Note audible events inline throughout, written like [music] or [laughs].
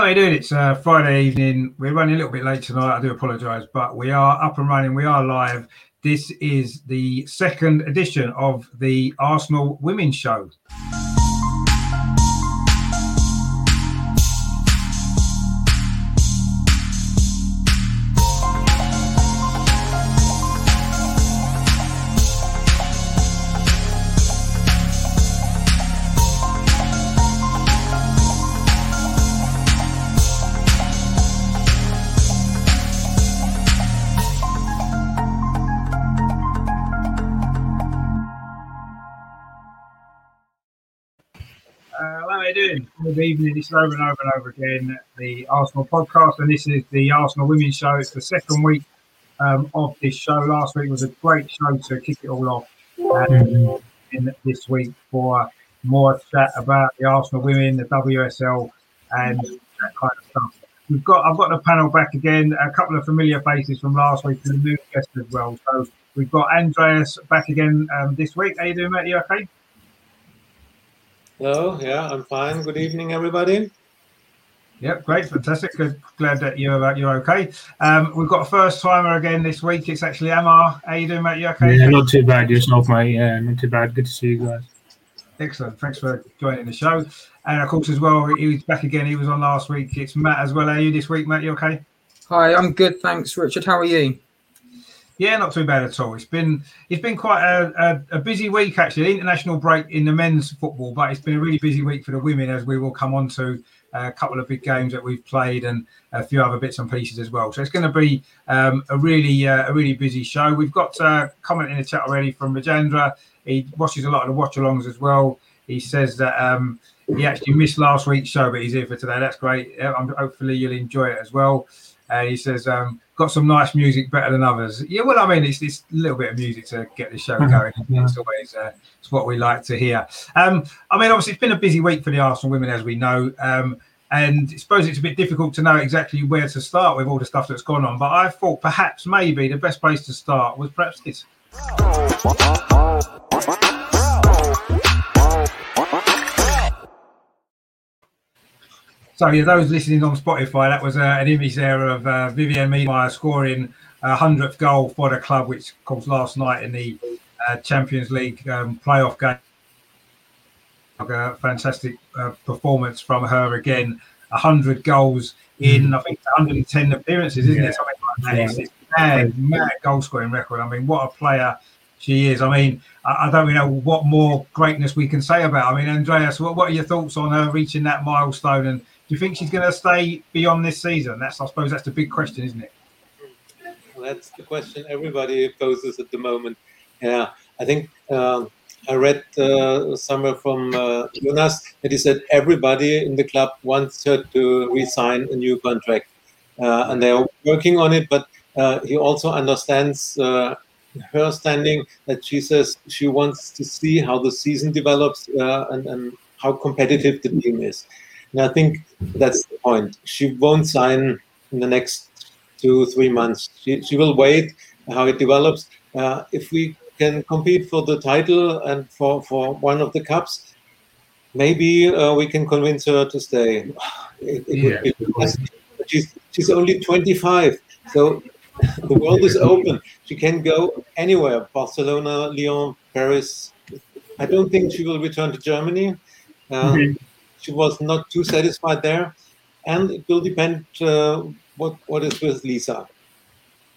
How you doing? It's uh, Friday evening. We're running a little bit late tonight. I do apologise, but we are up and running. We are live. This is the second edition of the Arsenal Women's Show. Evening. This is over and over and over again the Arsenal podcast, and this is the Arsenal Women's Show. It's the second week um, of this show. Last week was a great show to kick it all off, and in this week for more chat about the Arsenal women, the WSL, and that kind of stuff. We've got I've got the panel back again. A couple of familiar faces from last week and a new guest as well. So we've got Andreas back again um, this week. How you doing, mate? You okay? Hello, yeah, I'm fine. Good evening, everybody. Yep, great, fantastic. Good, glad that you're uh, you're okay. Um, we've got a first timer again this week. It's actually Amar. How you doing, mate? You okay? Yeah, not too bad. Yourself, mate? Yeah, not too bad. Good to see you guys. Excellent. Thanks for joining the show. And of course, as well, he's back again. He was on last week. It's Matt as well. How are you this week, Matt? You okay? Hi, I'm good. Thanks, Richard. How are you? Yeah, not too bad at all. It's been it's been quite a, a, a, busy week actually. International break in the men's football, but it's been a really busy week for the women as we will come on to uh, a couple of big games that we've played and a few other bits and pieces as well. So it's going to be um, a really uh, a really busy show. We've got a uh, comment in the chat already from Rajendra. He watches a lot of the watch-alongs as well. He says that um, he actually missed last week's show, but he's here for today. That's great. hopefully you'll enjoy it as well. Uh, he says um, got some nice music better than others. Yeah, well, I mean, it's, a little bit of music to get the show mm-hmm. going. It's always uh, it's what we like to hear. Um, I mean, obviously, it's been a busy week for the Arsenal women, as we know. Um, and I suppose it's a bit difficult to know exactly where to start with all the stuff that's gone on. But I thought perhaps maybe the best place to start was perhaps this. So, yeah, those listening on Spotify, that was uh, an image there of uh, Vivianne Miedema scoring a hundredth goal for the club, which of course last night in the uh, Champions League um, playoff game. A fantastic uh, performance from her again. hundred goals in, mm. I think, 110 appearances, isn't yeah. it? Something like that. It's, mad, mad goal scoring record. I mean, what a player she is. I mean, I, I don't really know what more greatness we can say about. Her. I mean, Andreas, what, what are your thoughts on her reaching that milestone and do you think she's going to stay beyond this season? That's, I suppose, that's the big question, isn't it? That's the question everybody poses at the moment. Yeah, I think um, I read uh, somewhere from uh, Jonas that he said everybody in the club wants her to resign a new contract, uh, and they are working on it. But uh, he also understands uh, her standing that she says she wants to see how the season develops uh, and, and how competitive the team is. And I think that's the point. She won't sign in the next two, three months. She, she will wait how it develops. Uh, if we can compete for the title and for, for one of the cups, maybe uh, we can convince her to stay. [sighs] It, it yeah. she's, she's only 25. So [laughs] the world is open. She can go anywhere Barcelona, Lyon, Paris. I don't think she will return to Germany. Uh, mm-hmm she was not too satisfied there, and it will depend uh, what what is with Lisa.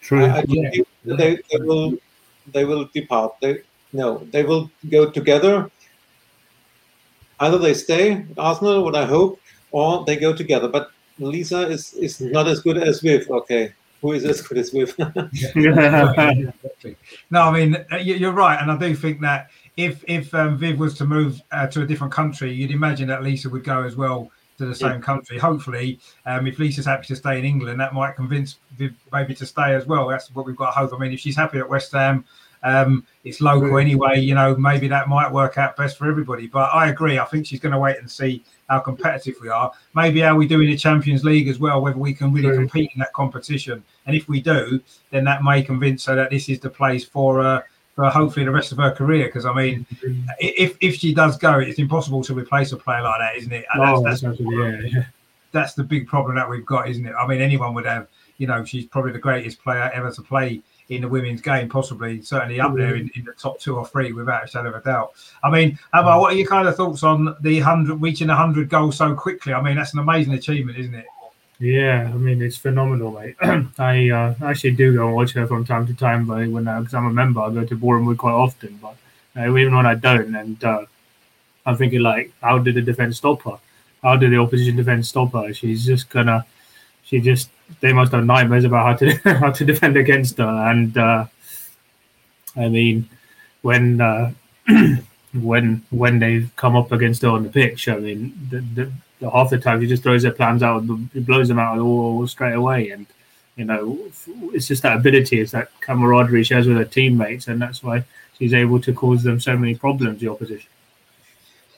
True. I, I yeah. they, they will they will depart. They no, they will go together. Either they stay Arsenal, what I hope, or they go together. But Lisa is is not as good as Viv. Okay, who is as good as Viv? [laughs] [laughs] no, I mean uh, you're right, and I do think that if if um, Viv was to move uh, to a different country, you'd imagine that Lisa would go as well to the same yeah. country. Hopefully, um, if Lisa's happy to stay in England, that might convince Viv maybe to stay as well. That's what we've got to hope. I mean, if she's happy at West Ham, um, it's local anyway. You know, maybe that might work out best for everybody. But I agree. I think she's going to wait and see how competitive we are. Maybe how we do in the Champions League as well, whether we can really compete in that competition. And if we do, then that may convince her that this is the place for her. Uh, for hopefully the rest of her career. Because I mean, mm-hmm. if if she does go, it's impossible to replace a player like that, isn't it? And oh, that's, that's yeah, yeah. that's the big problem that we've got, isn't it? I mean, anyone would have, you know, she's probably the greatest player ever to play in the women's game, possibly certainly up there mm-hmm. in, in the top two or three without a shadow of a doubt. I mean, Amar, mm-hmm. what are your kind of thoughts on the hundred reaching hundred goals so quickly? I mean, that's an amazing achievement, isn't it? Yeah, I mean it's phenomenal, mate. [clears throat] I uh, actually do go and watch her from time to time, but when because I'm a member, I go to Bournemouth quite often. But uh, even when I don't, and uh, I'm thinking like, how did the defense stop her? How did the opposition defense stop her? She's just gonna, she just they must have nightmares about how to [laughs] how to defend against her. And uh, I mean, when uh, [clears throat] when when they've come up against her on the pitch, I mean, the, the half the time she just throws their plans out, it blows them out all, straight away. And you know, it's just that ability, it's that camaraderie she has with her teammates, and that's why she's able to cause them so many problems. The opposition.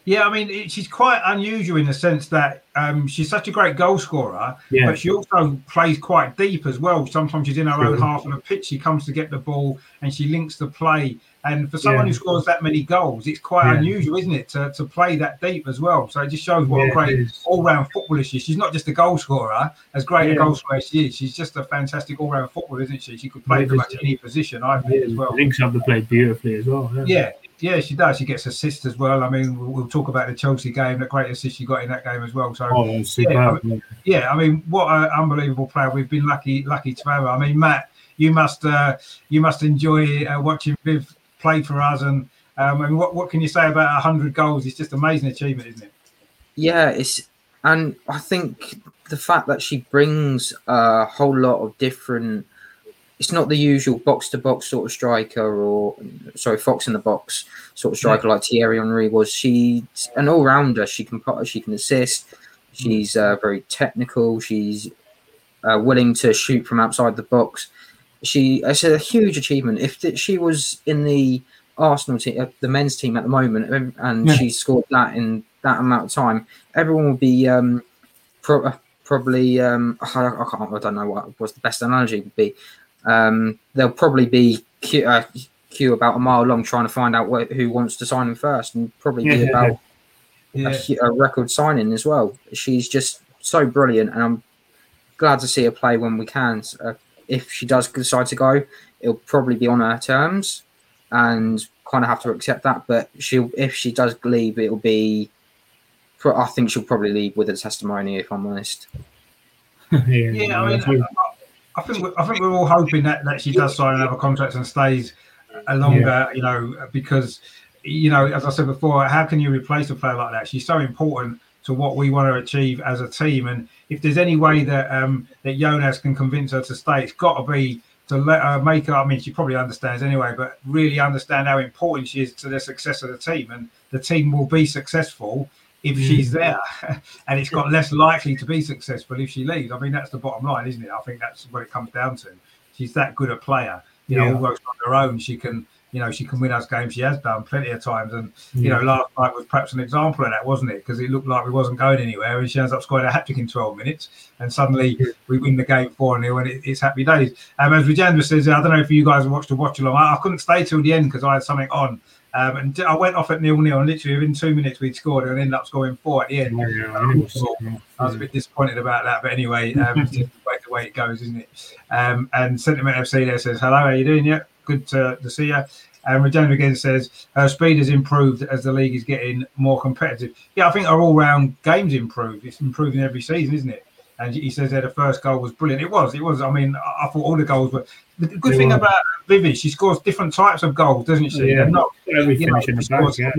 Yeah, I mean, it, she's quite unusual in the sense that um, she's such a great goal scorer, yeah. but she also plays quite deep as well. Sometimes she's in her own half of the pitch. She comes to get the ball and she links the play. And for someone Yeah. who scores that many goals, it's quite Yeah. unusual, isn't it, to, to play that deep as well? So it just shows what Yeah, a great all-round footballer she is. She's not just a goal scorer, as great a goal scorer as she is. She's just a fantastic all-round footballer, isn't she? She could play pretty much any position, I think, as well. links up the play beautifully as well. Yeah, yeah, she does. She gets assists as well. I mean, we'll, we'll talk about the Chelsea game, the great assist she got in that game as well. So Oh. Yeah, yeah, I mean, what an unbelievable player. We've been lucky, lucky to have her. I mean, Matt, you must, uh, you must enjoy uh, watching Viv play for us. And um, I mean, what, what can you say about hundred goals? It's just amazing achievement, isn't it? Yeah, it's and I think the fact that she brings a whole lot of different. It's not the usual box to box sort of striker, or sorry, fox in the box sort of striker like Thierry Henry was. She's an all rounder. She can put, she can assist. She's uh, very technical. She's uh, willing to shoot from outside the box. She it's a huge achievement. If th- she was in the Arsenal team, uh, the men's team at the moment, and- and Yeah. she scored that in that amount of time, everyone would be um, pro- uh, probably. Um, I, I, can't, I don't know what was the best analogy would be. Um, they'll probably be queue, uh, queue about a mile long trying to find out wh- who wants to sign him first, and probably be Yeah. about a, Yeah, hu- a record signing as well. She's just so brilliant, and I'm glad to see her play when we can. So, uh, if she does decide to go, it'll probably be on her terms, and kind of have to accept that. But she'll, if she does leave, it'll be. pro- I think she'll probably leave with a testimony, if I'm honest. [laughs] yeah. yeah. I mean, I, I think we- I think we're all hoping that, that she does sign another contract and stays a longer. You know, because you know, as I said before, how can you replace a player like that? She's so important to what we want to achieve as a team. And if there's any way that um, that Jonas can convince her to stay, it's got to be to let her make her. I mean, she probably understands anyway, but really understand how important she is to the success of the team, and the team will be successful if she's there, [laughs] and it's got less likely to be successful if she leaves. I mean, that's the bottom line, isn't it? I think that's what it comes down to. She's that good a player, you know, Yeah. almost on her own. She can, you know, she can win us games. She has done plenty of times, and you know, last night was perhaps an example of that, wasn't it? Because it looked like we wasn't going anywhere, and she ends up scoring a hat trick in 12 minutes, and suddenly we win the game 4 0, and it, it's happy days. Um, as Rajendra says, I don't know if you guys watched the watch along. I, I couldn't stay till the end because I had something on. Um, and I went off at nil nil, and literally within two minutes we'd scored and ended up scoring four at the end. Yeah, yeah, I was- I was a bit disappointed about that, but anyway, um, it's just the way, the way it goes, isn't it? Um, and Sentiment FC there says, "Hello, how are you doing? Yeah, good to, to see you." And Rajendra again says, "Her speed has improved as the league is getting more competitive." Yeah, I think our all-round games improved. It's improving every season, isn't it? And he says that the first goal was brilliant. It was. It was. I mean, I I thought all the goals were. The good They thing were. about Vivi, she scores different types of goals, doesn't she? Yeah. They're not Every you know, she back, scores yeah.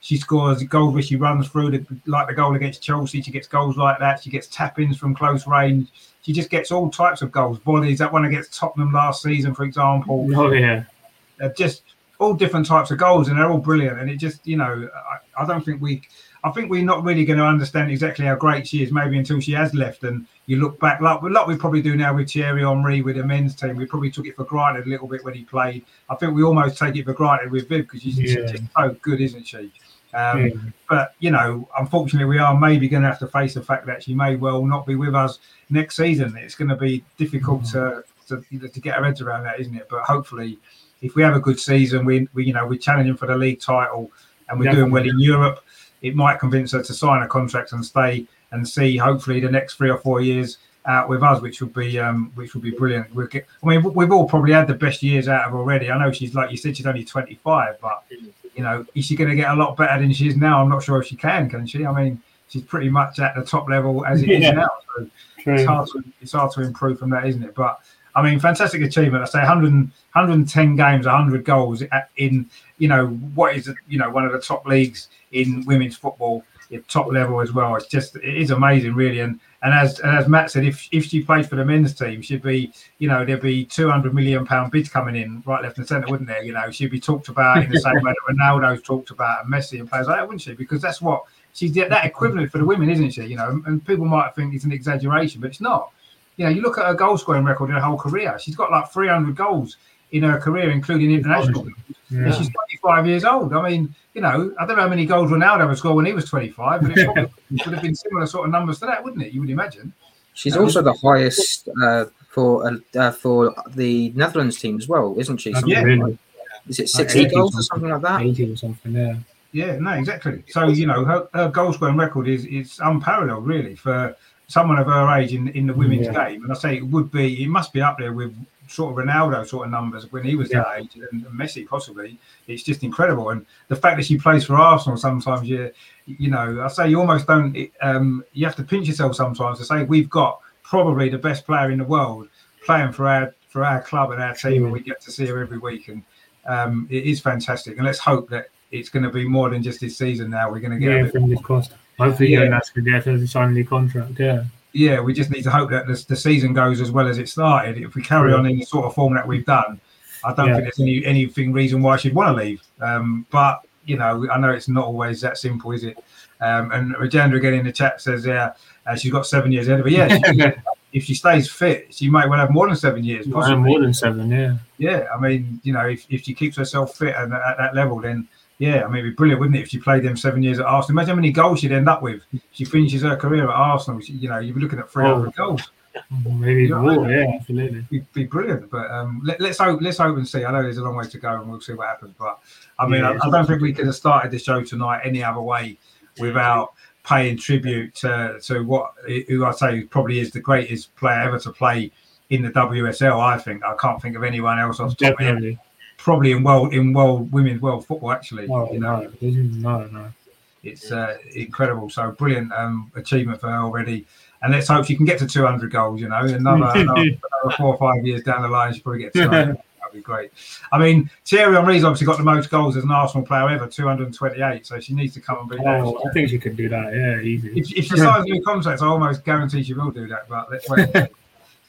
she scores goals where she runs through the like the goal against Chelsea. She gets goals like that. She gets tap-ins from close range. She just gets all types of goals. Volleys. That one against Tottenham last season, for example. Oh yeah, Uh, just all different types of goals, and they're all brilliant. And it just, you know, I, I don't think we, I think we're not really going to understand exactly how great she is, maybe until she has left. And you look back, like, like we probably do now with Thierry Henry with the men's team. We probably took it for granted a little bit when he played. I think we almost take it for granted with Viv because she's, she's Yeah. just so good, isn't she? Um, yeah. but you know, unfortunately, we are maybe going to have to face the fact that she may well not be with us next season. It's going to be difficult to, to to get our heads around that, isn't it? But hopefully, if we have a good season, we, we you know we're challenging for the league title and we're doing well in Europe, it might convince her to sign a contract and stay and see hopefully the next three or four years out with us, which would be um, which would be brilliant. We'll get, I mean, we've all probably had the best years out of her already. I know she's like you said, she's only 25, but you know, is she going to get a lot better than she is now? I'm not sure if she can. Can she? I mean, she's pretty much at the top level as it yeah. is now. So it's hard to it's hard to improve from that, isn't it? But I mean, fantastic achievement. I say 100, 110 games, 100 goals in you know what is you know one of the top leagues in women's football, top level as well. It's just it is amazing, really. And and as and as Matt said, if if she played for the men's team, she'd be you know there'd be 200 million pound bids coming in right, left, and centre, wouldn't there? You know, she'd be talked about in the same way that Ronaldo's talked about and Messi and players like that, wouldn't she? Because that's what she's that equivalent for the women, isn't she? You know, and people might think it's an exaggeration, but it's not. You know, you look at her goal scoring record in her whole career. She's got like 300 goals in her career, including international. Yeah. And she's 25 years old. I mean, you know, I don't know how many goals Ronaldo would score when he was 25, but it [laughs] would have been similar sort of numbers to that, wouldn't it? You would imagine. She's also the highest uh, for uh, uh, for the Netherlands team as well, isn't she? Something yeah. Like, is it 60 goals or something like that? 80 or something, yeah. Yeah, no, exactly. So you know, her, her goal scoring record is is unparalleled, really, for someone of her age in in the women's yeah. game. And I say it would be, it must be up there with sort of Ronaldo sort of numbers when he was yeah. that age, and Messi possibly. It's just incredible, and the fact that she plays for Arsenal sometimes, you you know, I say you almost don't. Um, you have to pinch yourself sometimes to say we've got probably the best player in the world playing for our for our club and our team, and we get to see her every week, and um, it is fantastic. And let's hope that it's going to be more than just this season. Now we're going to get yeah, fingers crossed. Hopefully, yeah, that's. Yeah, to sign the contract. Yeah. Yeah, we just need to hope that the, the season goes as well as it started. If we carry on in the sort of form that we've done, I don't yeah. think there's any anything reason why she'd want to leave. Um, but you know, I know it's not always that simple, is it? Um, and Rajendra again in the chat says, yeah, uh, she's got seven years ahead of her. Yeah, [laughs] if she stays fit, she might well have more than seven years. Possibly. More than seven, yeah. Yeah, I mean, you know, if, if she keeps herself fit and at that level, then yeah, I mean, it'd be brilliant, wouldn't it, if she played them seven years at Arsenal? Imagine how many goals she'd end up with. She finishes her career at Arsenal. She, you know, you'd be looking at 300 oh. goals. Maybe you know, more, yeah, absolutely. It'd be brilliant, but um, let, us hope. Let's hope and see. I know there's a long way to go, and we'll see what happens. But I mean, yeah, I, I, don't think we could have started the show tonight any other way without paying tribute to, to what who I say probably is the greatest player ever to play in the WSL. I think I can't think of anyone else off the top of probably in world in world women's world football actually. Oh, you know, no, no, it's uh, incredible. So brilliant um, achievement for her already. And let's hope she can get to 200 goals. You know, another, [laughs] another, another four or five years down the line, she probably get 200. [laughs] That'd be great. I mean, Thierry Henry's obviously got the most goals as an Arsenal player ever, 228. So she needs to come and beat oh. I think she could do that. Yeah, easy. If, if she [laughs] signs a new contract, I almost guarantee she will do that. But let's wait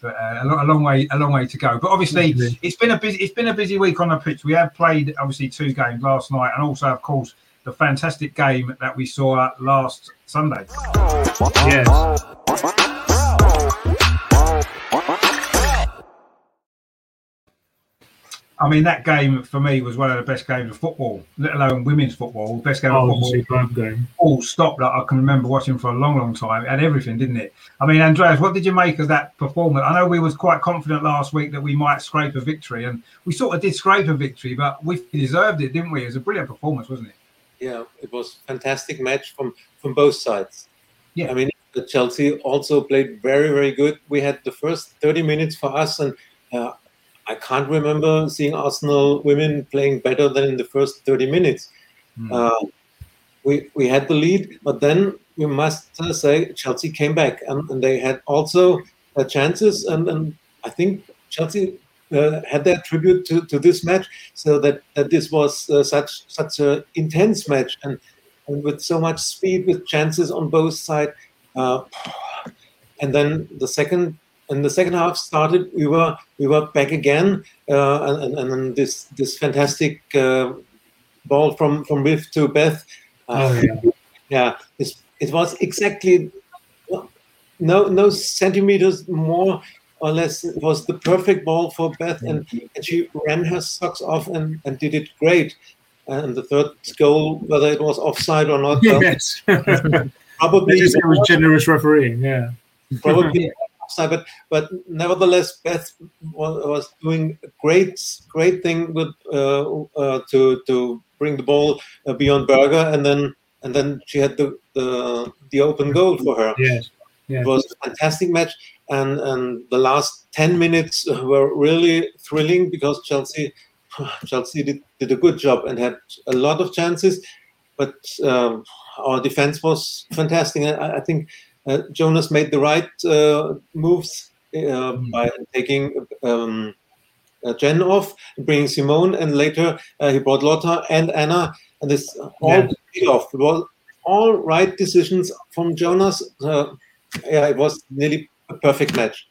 but uh, a, long way, a long way to go. But obviously, it's been a busy, it's been a busy week on the pitch. We have played obviously two games last night, and also, of course, the fantastic game that we saw last Sunday. Yes. I mean, that game for me was one of the best games of football, let alone women's football. Best game oh, of football. Game. All stop that I can remember watching for a long, long time. and everything, didn't it? I mean, Andreas, what did you make of that performance? I know we was quite confident last week that we might scrape a victory, and we sort of did scrape a victory, but we deserved it, didn't we? It was a brilliant performance, wasn't it? Yeah, it was fantastic match from from both sides. Yeah, I mean, Chelsea also played very, very good. We had the first 30 minutes for us, and uh, I can't remember seeing Arsenal women playing better than in the first 30 minutes. Mm. Uh, we, we had the lead, but then we must uh, say Chelsea came back and, and they had also uh, chances. And, and I think Chelsea uh, had their tribute to, to this match, so that, that this was uh, such such an intense match and, and with so much speed, with chances on both sides. Uh, and then the second and the second half started, we were we were back again, uh, and, and, and this this fantastic uh, ball from from Viv to Beth. Uh, oh, yeah, [laughs] yeah this, it was exactly no no centimeters more or less. It was the perfect ball for Beth, and, and she ran her socks off and, and did it great. And the third goal, whether it was offside or not, [laughs] yes. [laughs] probably it was generous refereeing. Yeah, probably but but nevertheless, Beth was, doing a great great thing with uh, uh, to to bring the ball uh, beyond Berger, and then and then she had the the, the open goal for her. Yes. Yeah. It was a fantastic match, and and the last ten minutes were really thrilling because Chelsea [sighs] Chelsea did, did a good job and had a lot of chances, but um, our defense was fantastic. I, I think Jonas made the right uh, moves uh, by taking um, uh, Jen off, bringing Simone, and later uh, he brought Lotta and Anna, and this all Yeah. off. It was all right decisions from Jonas. Uh, yeah, it was nearly a perfect match.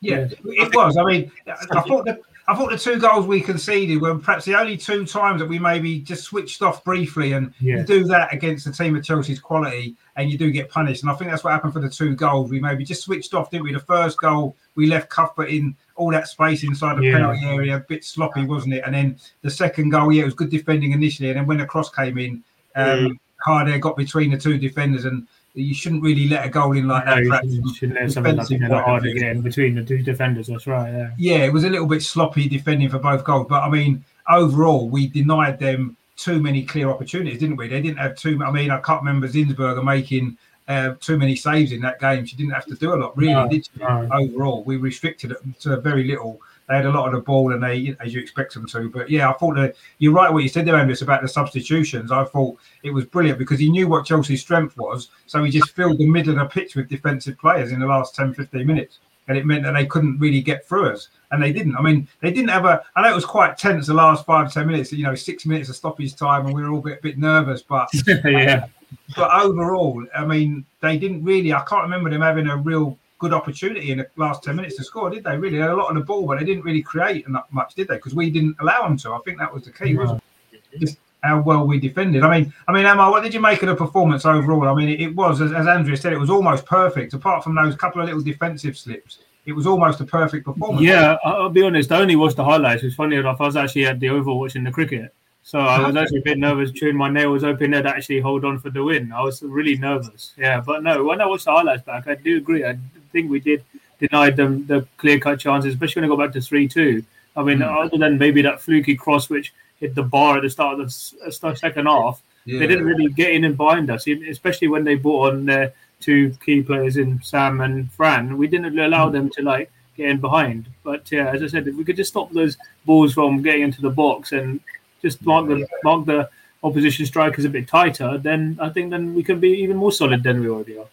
Yeah, [laughs] it was. I mean, I thought the I thought the two goals we conceded were perhaps the only two times that we maybe just switched off briefly, and Yeah. you do that against a team of Chelsea's quality, and you do get punished. And I think that's what happened for the two goals. We maybe just switched off, didn't we? The first goal, we left Cuthbert in all that space inside the Yeah. penalty area, a bit sloppy, wasn't it? And then the second goal, yeah, it was good defending initially, and then when the cross came in, um, Harder got between the two defenders, and you shouldn't really let a goal in like that. you shouldn't- you shouldn't let something like that hard again between the two defenders. That's right. Yeah. yeah, it was a little bit sloppy defending for both goals. But I mean, overall, we denied them too many clear opportunities, didn't we? They didn't have too. I mean, I can't remember Zinsberger making uh, too many saves in that game. She didn't have to do a lot, really, No, did she? no. Overall, we restricted it to very little. They had a lot of the ball, and they, as you expect them to. But yeah, I thought that you're right what you said there, Andreas, about the substitutions. I thought it was brilliant because he knew what Chelsea's strength was, so he just filled the middle of the pitch with defensive players in the last 10, 15 minutes and it meant that they couldn't really get through us, and they didn't. I mean, they didn't have a. I know it was quite tense the last five ten minutes. You know, six minutes of stoppage time, and we were all a bit, bit nervous. But [laughs] yeah. but overall, I mean, they didn't really. I can't remember them having a real good opportunity in the last ten minutes to score, did they? Really, they had a lot of the ball, but they didn't really create enough much, did they? Because we didn't allow them to. I think that was the key, wasn't it? Just how well we defended. I mean, I mean, Amar, what did you make of the performance overall? I mean, it, it was, as, as Andrea said, it was almost perfect. Apart from those couple of little defensive slips, it was almost a perfect performance. Yeah, I- I'll be honest. I only watched the highlights. It's funny enough. I was actually at the Oval watching the cricket, so I was actually a bit nervous, chewing my nails, hoping they'd actually hold on for the win. I was really nervous. Yeah, but no, when I watched the highlights back, I do agree. I think we did deny them the clear-cut chances, especially when I got back to three-two. I mean, Mm. other than maybe that fluky cross which hit the bar at the start of the uh, second half, Yeah. they didn't really get in and bind us, especially when they brought on their two key players in Sam and Fran. We didn't allow them to like get in behind. But yeah, as I said, if we could just stop those balls from getting into the box and just mark the mark the opposition strikers a bit tighter, then I think then we can be even more solid than we already are.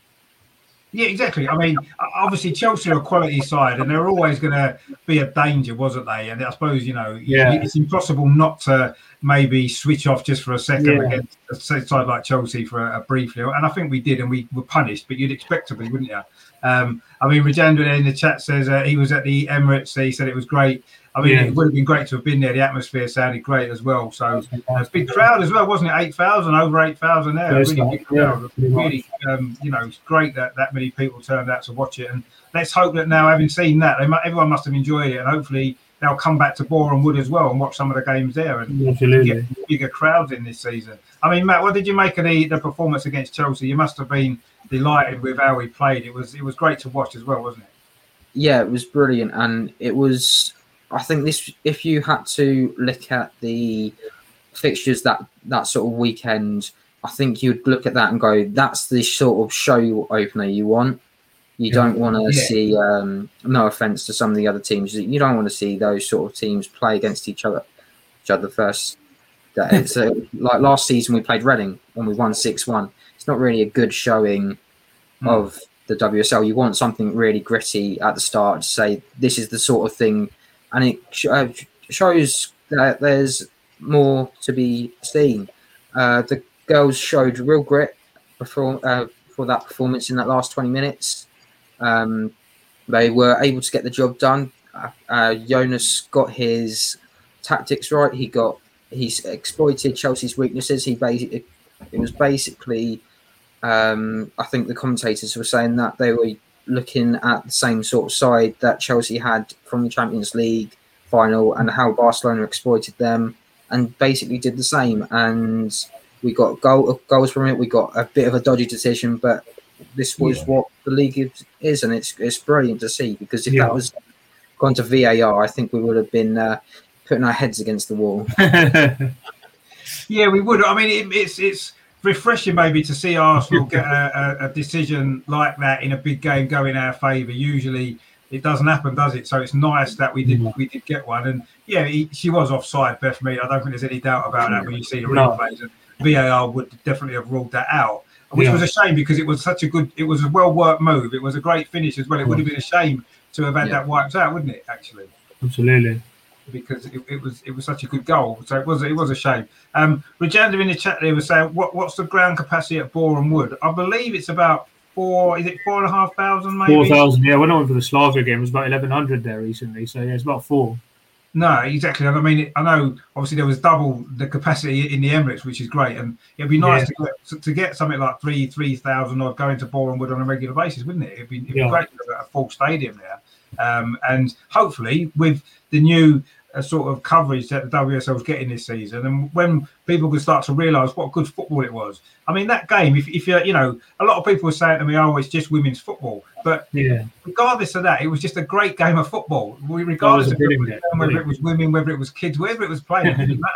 Yeah, exactly. I mean, obviously Chelsea are a quality side, and they're always going to be a danger, wasn't they? And I suppose you know, Yeah. it's impossible not to maybe switch off just for a second Yeah. against a side like Chelsea for a, a briefly. And I think we did, and we were punished. But you'd expect to be, wouldn't you? Um, I mean, Rajendra in the chat says uh, he was at the Emirates. He said it was great. I mean, Yeah. it would have been great to have been there. The atmosphere sounded great as well. So it's a big crowd as well, wasn't it? Eight thousand, over eight thousand there. Yes, really big crowd. pretty much. really, um, you know, it's great that that many people turned out to watch it. And let's hope that now, having seen that, they mu everyone must have enjoyed it, and hopefully they'll come back to Boreham Wood as well and watch some of the games there and Absolutely. get bigger crowds in this season. I mean, Matt, what did you make of the, the performance against Chelsea? You must have been delighted with how we played. It was it was great to watch as well, wasn't it? yeah, it was brilliant, and it was. I think this, if you had to look at the fixtures that that sort of weekend, I think you'd look at that and go, "That's the sort of show opener you want." You Yeah. don't want to Yeah. see. Um, no offense to some of the other teams, you don't want to see those sort of teams play against each other. Each other first. That- [laughs] So, like last season, we played Reading and we won six one. It's not really a good showing Mm. of the WSL. You want something really gritty at the start to say this is the sort of thing, and it sh- uh, shows that there's more to be seen. Uh, the girls showed real grit before uh, for that performance in that last 20 minutes. Um, they were able to get the job done. Uh, uh, Jonas got his tactics right. He got he's exploited Chelsea's weaknesses. He basically it was basically um, I think the commentators were saying that they were looking at the same sort of side that Chelsea had from the Champions League final and how Barcelona exploited them and basically did the same. And we got goal, goals from it. We got a bit of a dodgy decision, but this was what the league is, is, and it's it's brilliant to see because if Yeah. that was gone to VAR, I think we would have been uh, putting our heads against the wall. [laughs] Yeah, we would. I mean, it, it's it's refreshing maybe to see Arsenal [laughs] get a, a, a decision like that in a big game go in our favour. Usually it doesn't happen, does it? So it's nice that we did No. we did get one. And yeah, he, she was offside, Beth Mead. I don't think there's any doubt about that when you see the No. replays. And VAR would definitely have ruled that out, which Yeah. was a shame because it was such a good, it was a well worked move. It was a great finish as well. It would have been a shame to have had Yeah. that wiped out, wouldn't it? Actually Absolutely. Because it, it was it was such a good goal. So it was it was a shame. Um, Rajendra in the chat there was saying, what what's the ground capacity at Boreham Wood? I believe it's about four. Is it four and a half thousand? Maybe Four thousand. Yeah, when I went for the Slavia game, it was about eleven hundred there recently. So yeah, it's about four. No, exactly. And I mean, I know obviously there was double the capacity in the Emirates, which is great, and it'd be nice to, get, to get something like three three thousand or going to Boreham Wood on a regular basis, wouldn't it? It'd be, it'd Yeah. be great to have a full stadium there, um, and hopefully with the new uh, sort of coverage that the WSL is getting this season, and when people can start to realise what good football it was. I mean, that game, if, if you're, you know, a lot of people were saying to me, "Oh, it's just women's football," but Yeah, regardless of that, it was just a great game of football. We, regardless a of whether, whether it was women, whether it was kids, whether it was playing, it didn't [laughs] matter.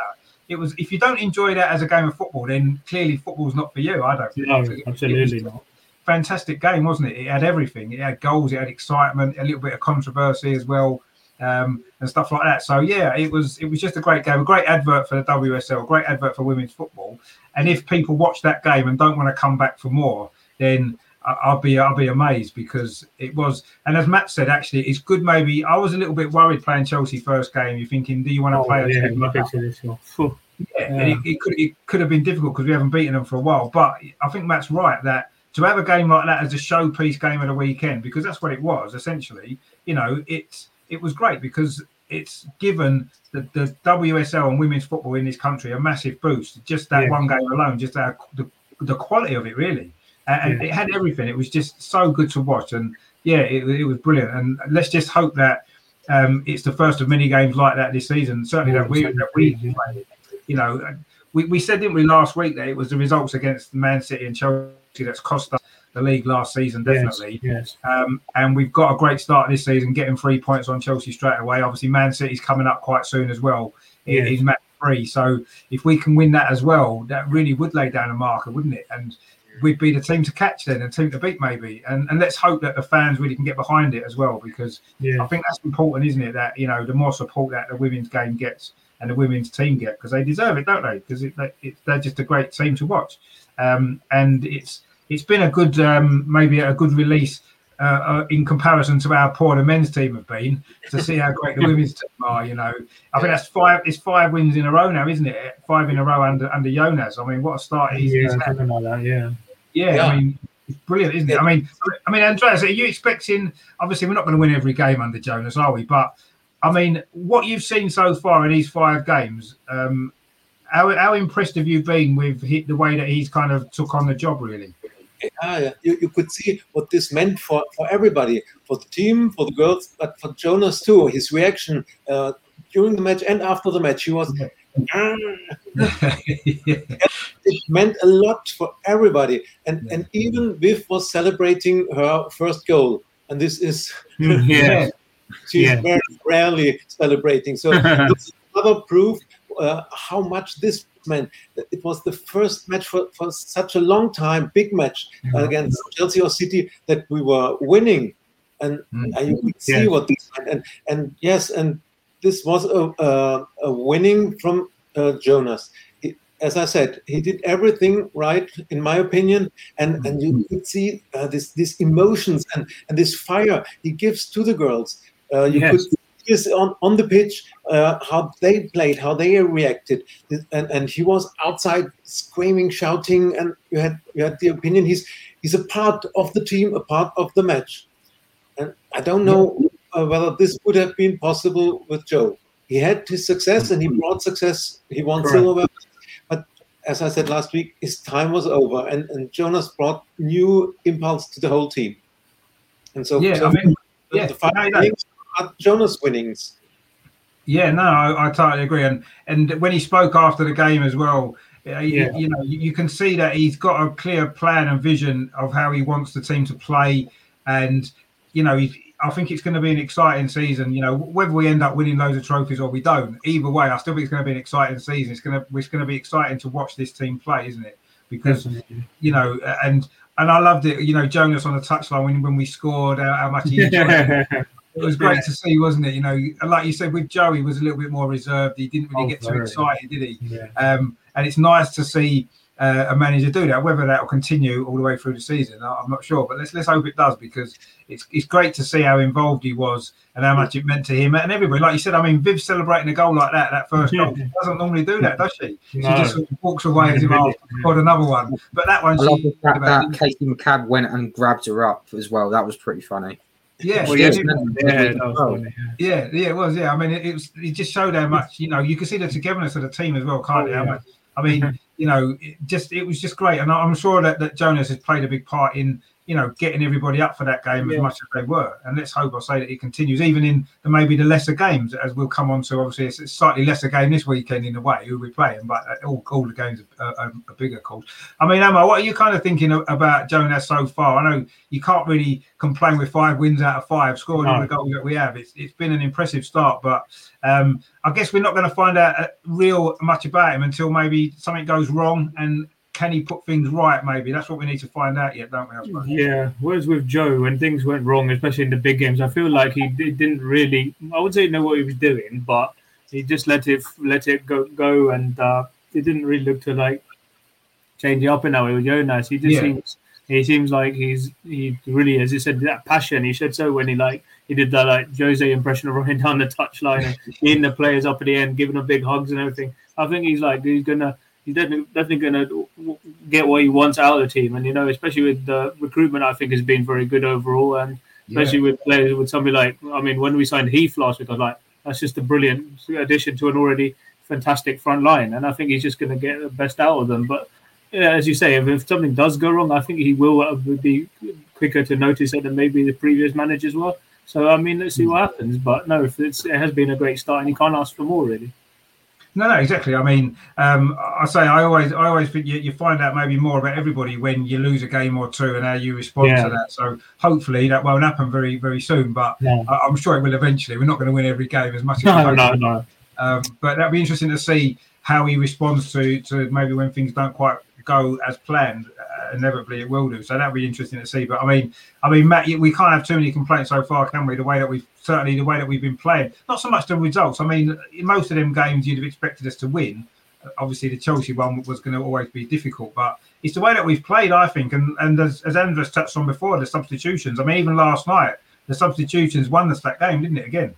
It was if you don't enjoy that as a game of football, then clearly football's not for you. I don't. think. no, It was absolutely a not. Fantastic game, wasn't it? It had everything. It had goals, it had excitement, a little bit of controversy as well, um, and stuff like that. So yeah, it was it was just a great game, a great advert for the WSL, a great advert for women's football. And if people watch that game and don't want to come back for more, then I'll be I'll be amazed because it was. And as Matt said, actually, it's good. Maybe I was a little bit worried playing Chelsea first game. You're thinking, do you want to Oh, play? a yeah, team like nothing that? to this. one. Phew. Yeah, and it, it could it could have been difficult because we haven't beaten them for a while. But I think Matt's right that to have a game like that as a showpiece game of the weekend, because that's what it was essentially. You know, it's it was great because it's given the, the WSL and women's football in this country a massive boost. Just that Yeah. one game alone, just that, the the quality of it really, and, and Yeah. it had everything. It was just so good to watch, and yeah, it, it was brilliant. And let's just hope that. Um, it's the first of many games like that this season. Certainly Yeah, that we that we played you know, we, we said, didn't we, last week that it was the results against Man City and Chelsea that's cost us the league last season, definitely. Yes, Um, and we've got a great start this season, getting three points on Chelsea straight away. Obviously, Man City's coming up quite soon as well. It Yeah. is match three. So if we can win that as well, that really would lay down a marker, wouldn't it? And we'd be the team to catch then, and team to beat maybe. And and let's hope that the fans really can get behind it as well, because yes, I think that's important, isn't it? That you know, the more support that the women's game gets and the women's team get, because they deserve it, don't they? Because it, they, it, they're just a great team to watch. Um, and it's it's been a good, um, maybe a good release uh, uh, in comparison to how poor the men's team have been to see how great the [laughs] women's team are. You know, I think that's five. It's five wins in a row now, isn't it? Five in a row under under Jonas. I mean, what a start he's, yeah, he's had. like that. Yeah. Yeah, Yeah. I mean, it's brilliant, isn't it? I mean, I mean, Andreas, are you expecting? Obviously, we're not going to win every game under Jonas, are we? But I mean, what you've seen so far in these five games, um, how, how impressed have you been with he, the way that he's kind of took on the job? Really? Ah, yeah. you, you could see what this meant for, for everybody, for the team, for the girls, but for Jonas too. His reaction uh, during the match and after the match, he was. "Ah," [laughs] it meant a lot for everybody, and and even Viv was celebrating her first goal, and this is [laughs] yeah. she's Yeah. very rarely celebrating. So [laughs] this is another proof uh, how much this meant. It was the first match for, for such a long time, big match against Chelsea or City that we were winning, and, Mm. and you could see Yeah. what this meant. And and yes, and this was a a, a winning from uh, Jonas. He, as I said, he did everything right, in my opinion, and and you could see uh, this these emotions and and this fire he gives to the girls. Uh, you Yes. could this on on the pitch uh, how they played, how they reacted, and and he was outside screaming, shouting, and you had you had the opinion he's he's a part of the team, a part of the match. And I don't know uh, whether this would have been possible with Joe. He had his success and he brought success. He won Correct. silver, but as I said last week, his time was over, and, and Jonas brought new impulse to the whole team. And so, Yeah, so I mean, the, yeah, the five no, no. winnings are Jonas winnings. Yeah, no, I, I totally agree. And and when he spoke after the game as well, uh, you, you know, you, can see that he's got a clear plan and vision of how he wants the team to play. And you know, I think it's going to be an exciting season. You know, whether we end up winning loads of trophies or we don't, either way, I still think it's going to be an exciting season. It's going to it's going to be exciting to watch this team play, isn't it? because you know and and I loved it. You know, Jonas on the touchline when when we scored, how, how much he enjoyed [laughs] it. It was great to see, wasn't it? You know, like you said, with Joe, he was a little bit more reserved. He didn't really Oh, get too very. excited, did he? Yeah. Um, and it's nice to see uh, a manager do that. Whether that will continue all the way through the season, I- I'm not sure. But let's let's hope it does because it's it's great to see how involved he was and how much it meant to him and everybody. Like you said, I mean, Viv celebrating a goal like that, that first goal, she doesn't normally do that, does she? She just sort of walks away as if oh, scored another one. But that one, I love she, the fact that Katie McCabe went and grabbed her up as well. That was pretty funny. Yeah, Well, yeah, yeah, was yeah. Yeah, yeah, it was. Yeah, I mean, it, it was. It just showed how much you know. You can see the togetherness of the team as well, can't Oh, you? Yeah. I mean, [laughs] you know, it just it was just great, and I'm sure that, that Jonas has played a big part in you know getting everybody up for that game as much as they were. And let's hope I say that it continues, even in the maybe the lesser games, as we'll come on to. Obviously, it's a slightly lesser game this weekend in a way who we're playing, but uh, all, all the games are, are, are bigger calls. I mean, Amar, what are you kind of thinking about Jonas so far? I know you can't really complain with five wins out of five, scoring all No. the goals that we have. It's it's been an impressive start, but um, I guess we're not going to find out uh, real much about him until maybe something goes wrong and can he put things right? Maybe that's what we need to find out yet, don't we? Yeah, whereas with Joe, when things went wrong, especially in the big games, I feel like he di- didn't really. I would say know what he was doing, but he just let it let it go go, and uh, it didn't really look to like change it up in that way with Jonas. He just Yeah. seems he seems like he's he really, as you said, that passion. He showed so when he like he did that like Jose impression of running down the touchline and [laughs] hitting the players up at the end, giving them big hugs and everything. I think he's like he's gonna he's definitely definitely gonna get what he wants out of the team, and you know, especially with the recruitment, I think has been very good overall, and especially with players with somebody like I mean, when we signed Heath last week, I was like, that's just a brilliant addition to an already fantastic front line, and I think he's just going to get the best out of them. But yeah, as you say, if, if something does go wrong, I think he will uh, be quicker to notice it than maybe the previous managers were. So I mean, let's see what happens. But no, it's, it has been a great start, and you can't ask for more really. No, no, exactly. I mean, um, I say I always, I always think you, you find out maybe more about everybody when you lose a game or two and how you respond Yeah. to that. So hopefully that won't happen very, very soon. But No, I, I'm sure it will eventually. We're not going to win every game as much as we no, no, no. Um, but that'd be interesting to see how he responds to to maybe when things don't quite go as planned. Inevitably, it will do. So that'd be interesting to see. But I mean, I mean, Matt, we can't have too many complaints so far, can we? The way that we've certainly the way that we've been playing. Not so much the results. I mean, in most of them games, you'd have expected us to win. Obviously, the Chelsea one was going to always be difficult, but it's the way that we've played, I think. And and as, as Andres touched on before, the substitutions. I mean, even last night, the substitutions won us that game, didn't it? Again.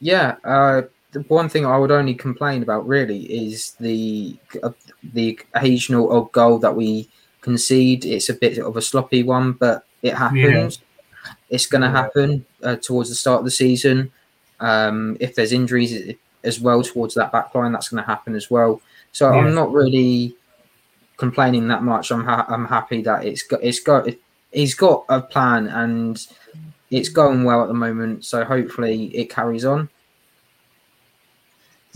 Yeah, uh, the one thing I would only complain about really is the uh, the occasional odd goal that we concede. It's a bit of a sloppy one, but it happens. It's going to Yeah. happen uh, towards the start of the season. Um, if there's injuries as well towards that back line, that's going to happen as well. So Yeah. I'm not really complaining that much. I'm ha- I'm happy that it's got it's got he's got a plan and it's going well at the moment. So hopefully it carries on.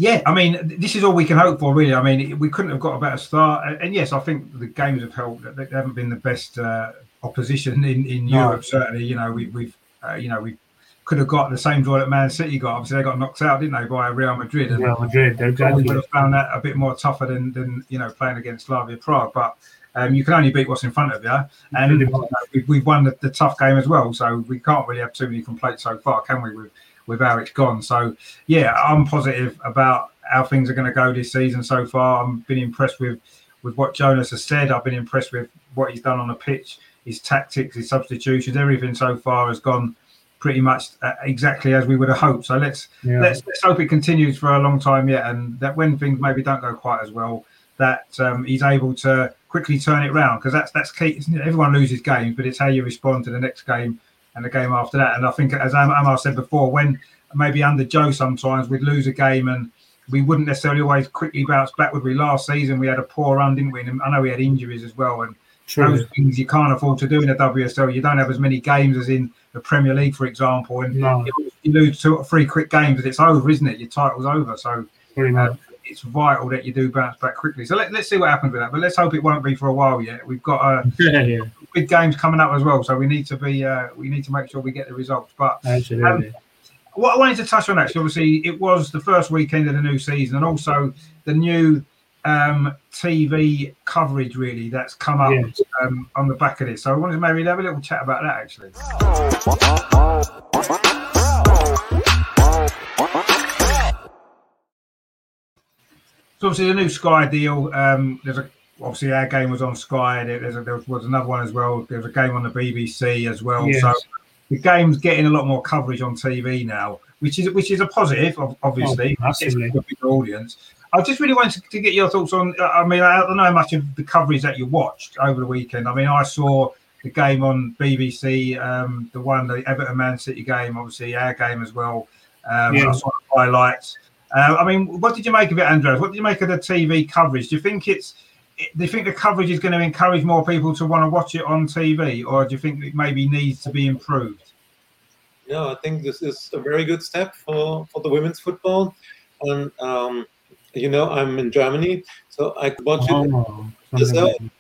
Yeah, I mean, this is all we can hope for, really. I mean, we couldn't have got a better start. And- yes, I think the games have helped. They they haven't been the best uh, opposition in, in No. Europe, certainly. You know, we, we've, uh, you know, we could have got the same draw that Man City got. Obviously, they got knocked out, didn't they, by Real Madrid? And Real Madrid, exactly. would have found that a bit more tougher than, than you know, playing against Slavia Prague. But um, you can only beat what's in front of you. And you know, we, we've won the, the tough game as well. So we can't really have too many complaints so far, can we, with, with how it's gone? So, yeah, I'm positive about how things are going to go this season so far. I've been impressed with, with what Jonas has said. I've been impressed with what he's done on the pitch, his tactics, his substitutions, everything so far has gone pretty much uh, exactly as we would have hoped. So let's Yeah. let's, let's hope it continues for a long time yet, and that when things maybe don't go quite as well, that um, he's able to quickly turn it round because that's that's key. Everyone loses games, but it's how you respond to the next game and the game after that. And I think, as Amar said before, when maybe under Joe, sometimes we'd lose a game and we wouldn't necessarily always quickly bounce back. Would we? Last season we had a poor run, didn't we? And I know we had injuries as well, and True. those things you can't afford to do in the WSL. You don't have as many games as in the Premier League, for example, and No, you lose two or three quick games and it's over, isn't it? Your title's over. So uh. It's vital that you do bounce back quickly. So let, let's see what happens with that. But let's hope it won't be for a while yet. We've got uh, [laughs] Yeah, yeah, big games coming up as well, so we need to be uh, we need to make sure we get the results. But absolutely. what I wanted to touch on actually, obviously, it was the first weekend of the new season, and also the new um, TV coverage really that's come up Yes. um, on the back of this. So I wanted to maybe have a little chat about that actually. [laughs] So obviously the new Sky deal. Um, there's a obviously our game was on Sky. A, there was another one as well. There's a game on the BBC as well. Yes. So the game's getting a lot more coverage on TV now, which is which is a positive, obviously. Oh. It's a big audience. I just really wanted to get your thoughts on. I mean, I don't know how much of the coverage that you watched over the weekend. I mean, I saw the game on BBC, um, the one, the Everton Man City game, obviously our game as well. Um, Yeah. I saw the highlights. Uh, I mean, what did you make of it, Andreas? What did you make of the TV coverage? Do you think it's do you think the coverage is going to encourage more people to want to watch it on TV, or do you think it maybe needs to be improved? No, I think this is a very good step for, for the women's football. And, um, you know, I'm in Germany, so I could watch it. Oh, DAZN.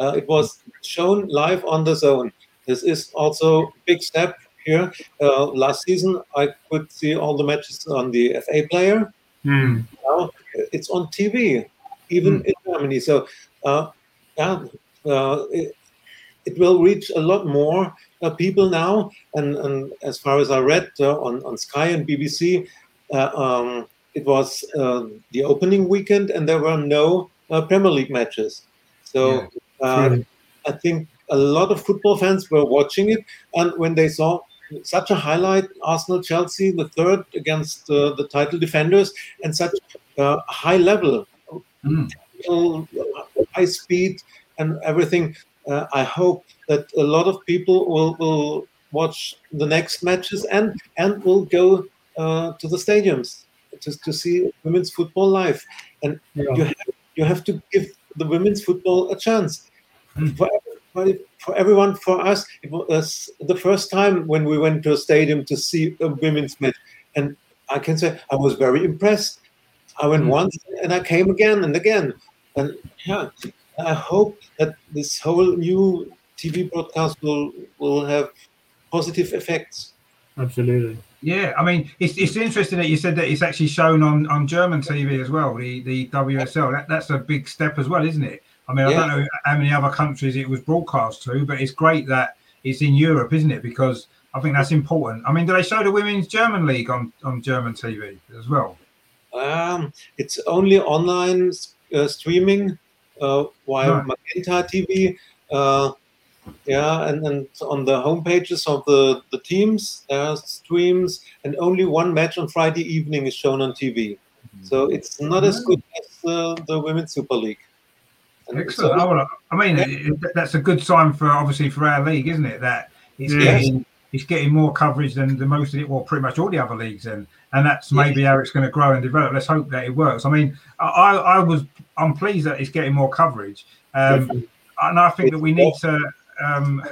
Uh, it was shown live on DAZN. This is also a big step here. Uh, last season, I could see all the matches on the FA player. Hmm. Now it's on TV, even in Germany. So, uh, yeah, uh, it, it will reach a lot more uh, people now. And, and as far as I read uh, on, on Sky and BBC, uh, um, it was uh, the opening weekend and there were no uh, Premier League matches. So uh, True. I think a lot of football fans were watching it. And when they saw such a highlight, Arsenal Chelsea, the third against uh, the title defenders, and such uh, high level, Mm. high speed, and everything. Uh, I hope that a lot of people will, will watch the next matches and and will go uh, to the stadiums to, to see women's football live. And Yeah. you have, you have to give the women's football a chance. Mm. For, everybody, for everyone, for us, it was the first time when we went to a stadium to see a women's match, and I can say I was very impressed. I went Mm. once and I came again and again, and yeah, I hope that this whole new TV broadcast will will have positive effects. Absolutely. Yeah, I mean, it's, it's interesting that you said that it's actually shown on, on German TV as well, the, the WSL. That, that's a big step as well, isn't it? I mean, I don't know how many other countries it was broadcast to, but it's great that it's in Europe, isn't it? Because I think that's important. I mean, do they show the Women's German League on, on German TV as well? Um, it's only online uh, streaming uh, via Right. Magenta TV. Uh, yeah, and, and on the homepages of the, the teams, there are streams, and only one match on Friday evening is shown on TV. So it's not as good as uh, the Women's Super League. Excellent. Oh, well, I mean, it- that's a good sign for obviously for our league, isn't it? That it's getting it's getting more coverage than the most of it, well, pretty much all the other leagues, and and that's maybe how it's going to grow and develop. Let's hope that it works. I mean, I I was I'm pleased that it's getting more coverage, um, and I think that we need to. Um,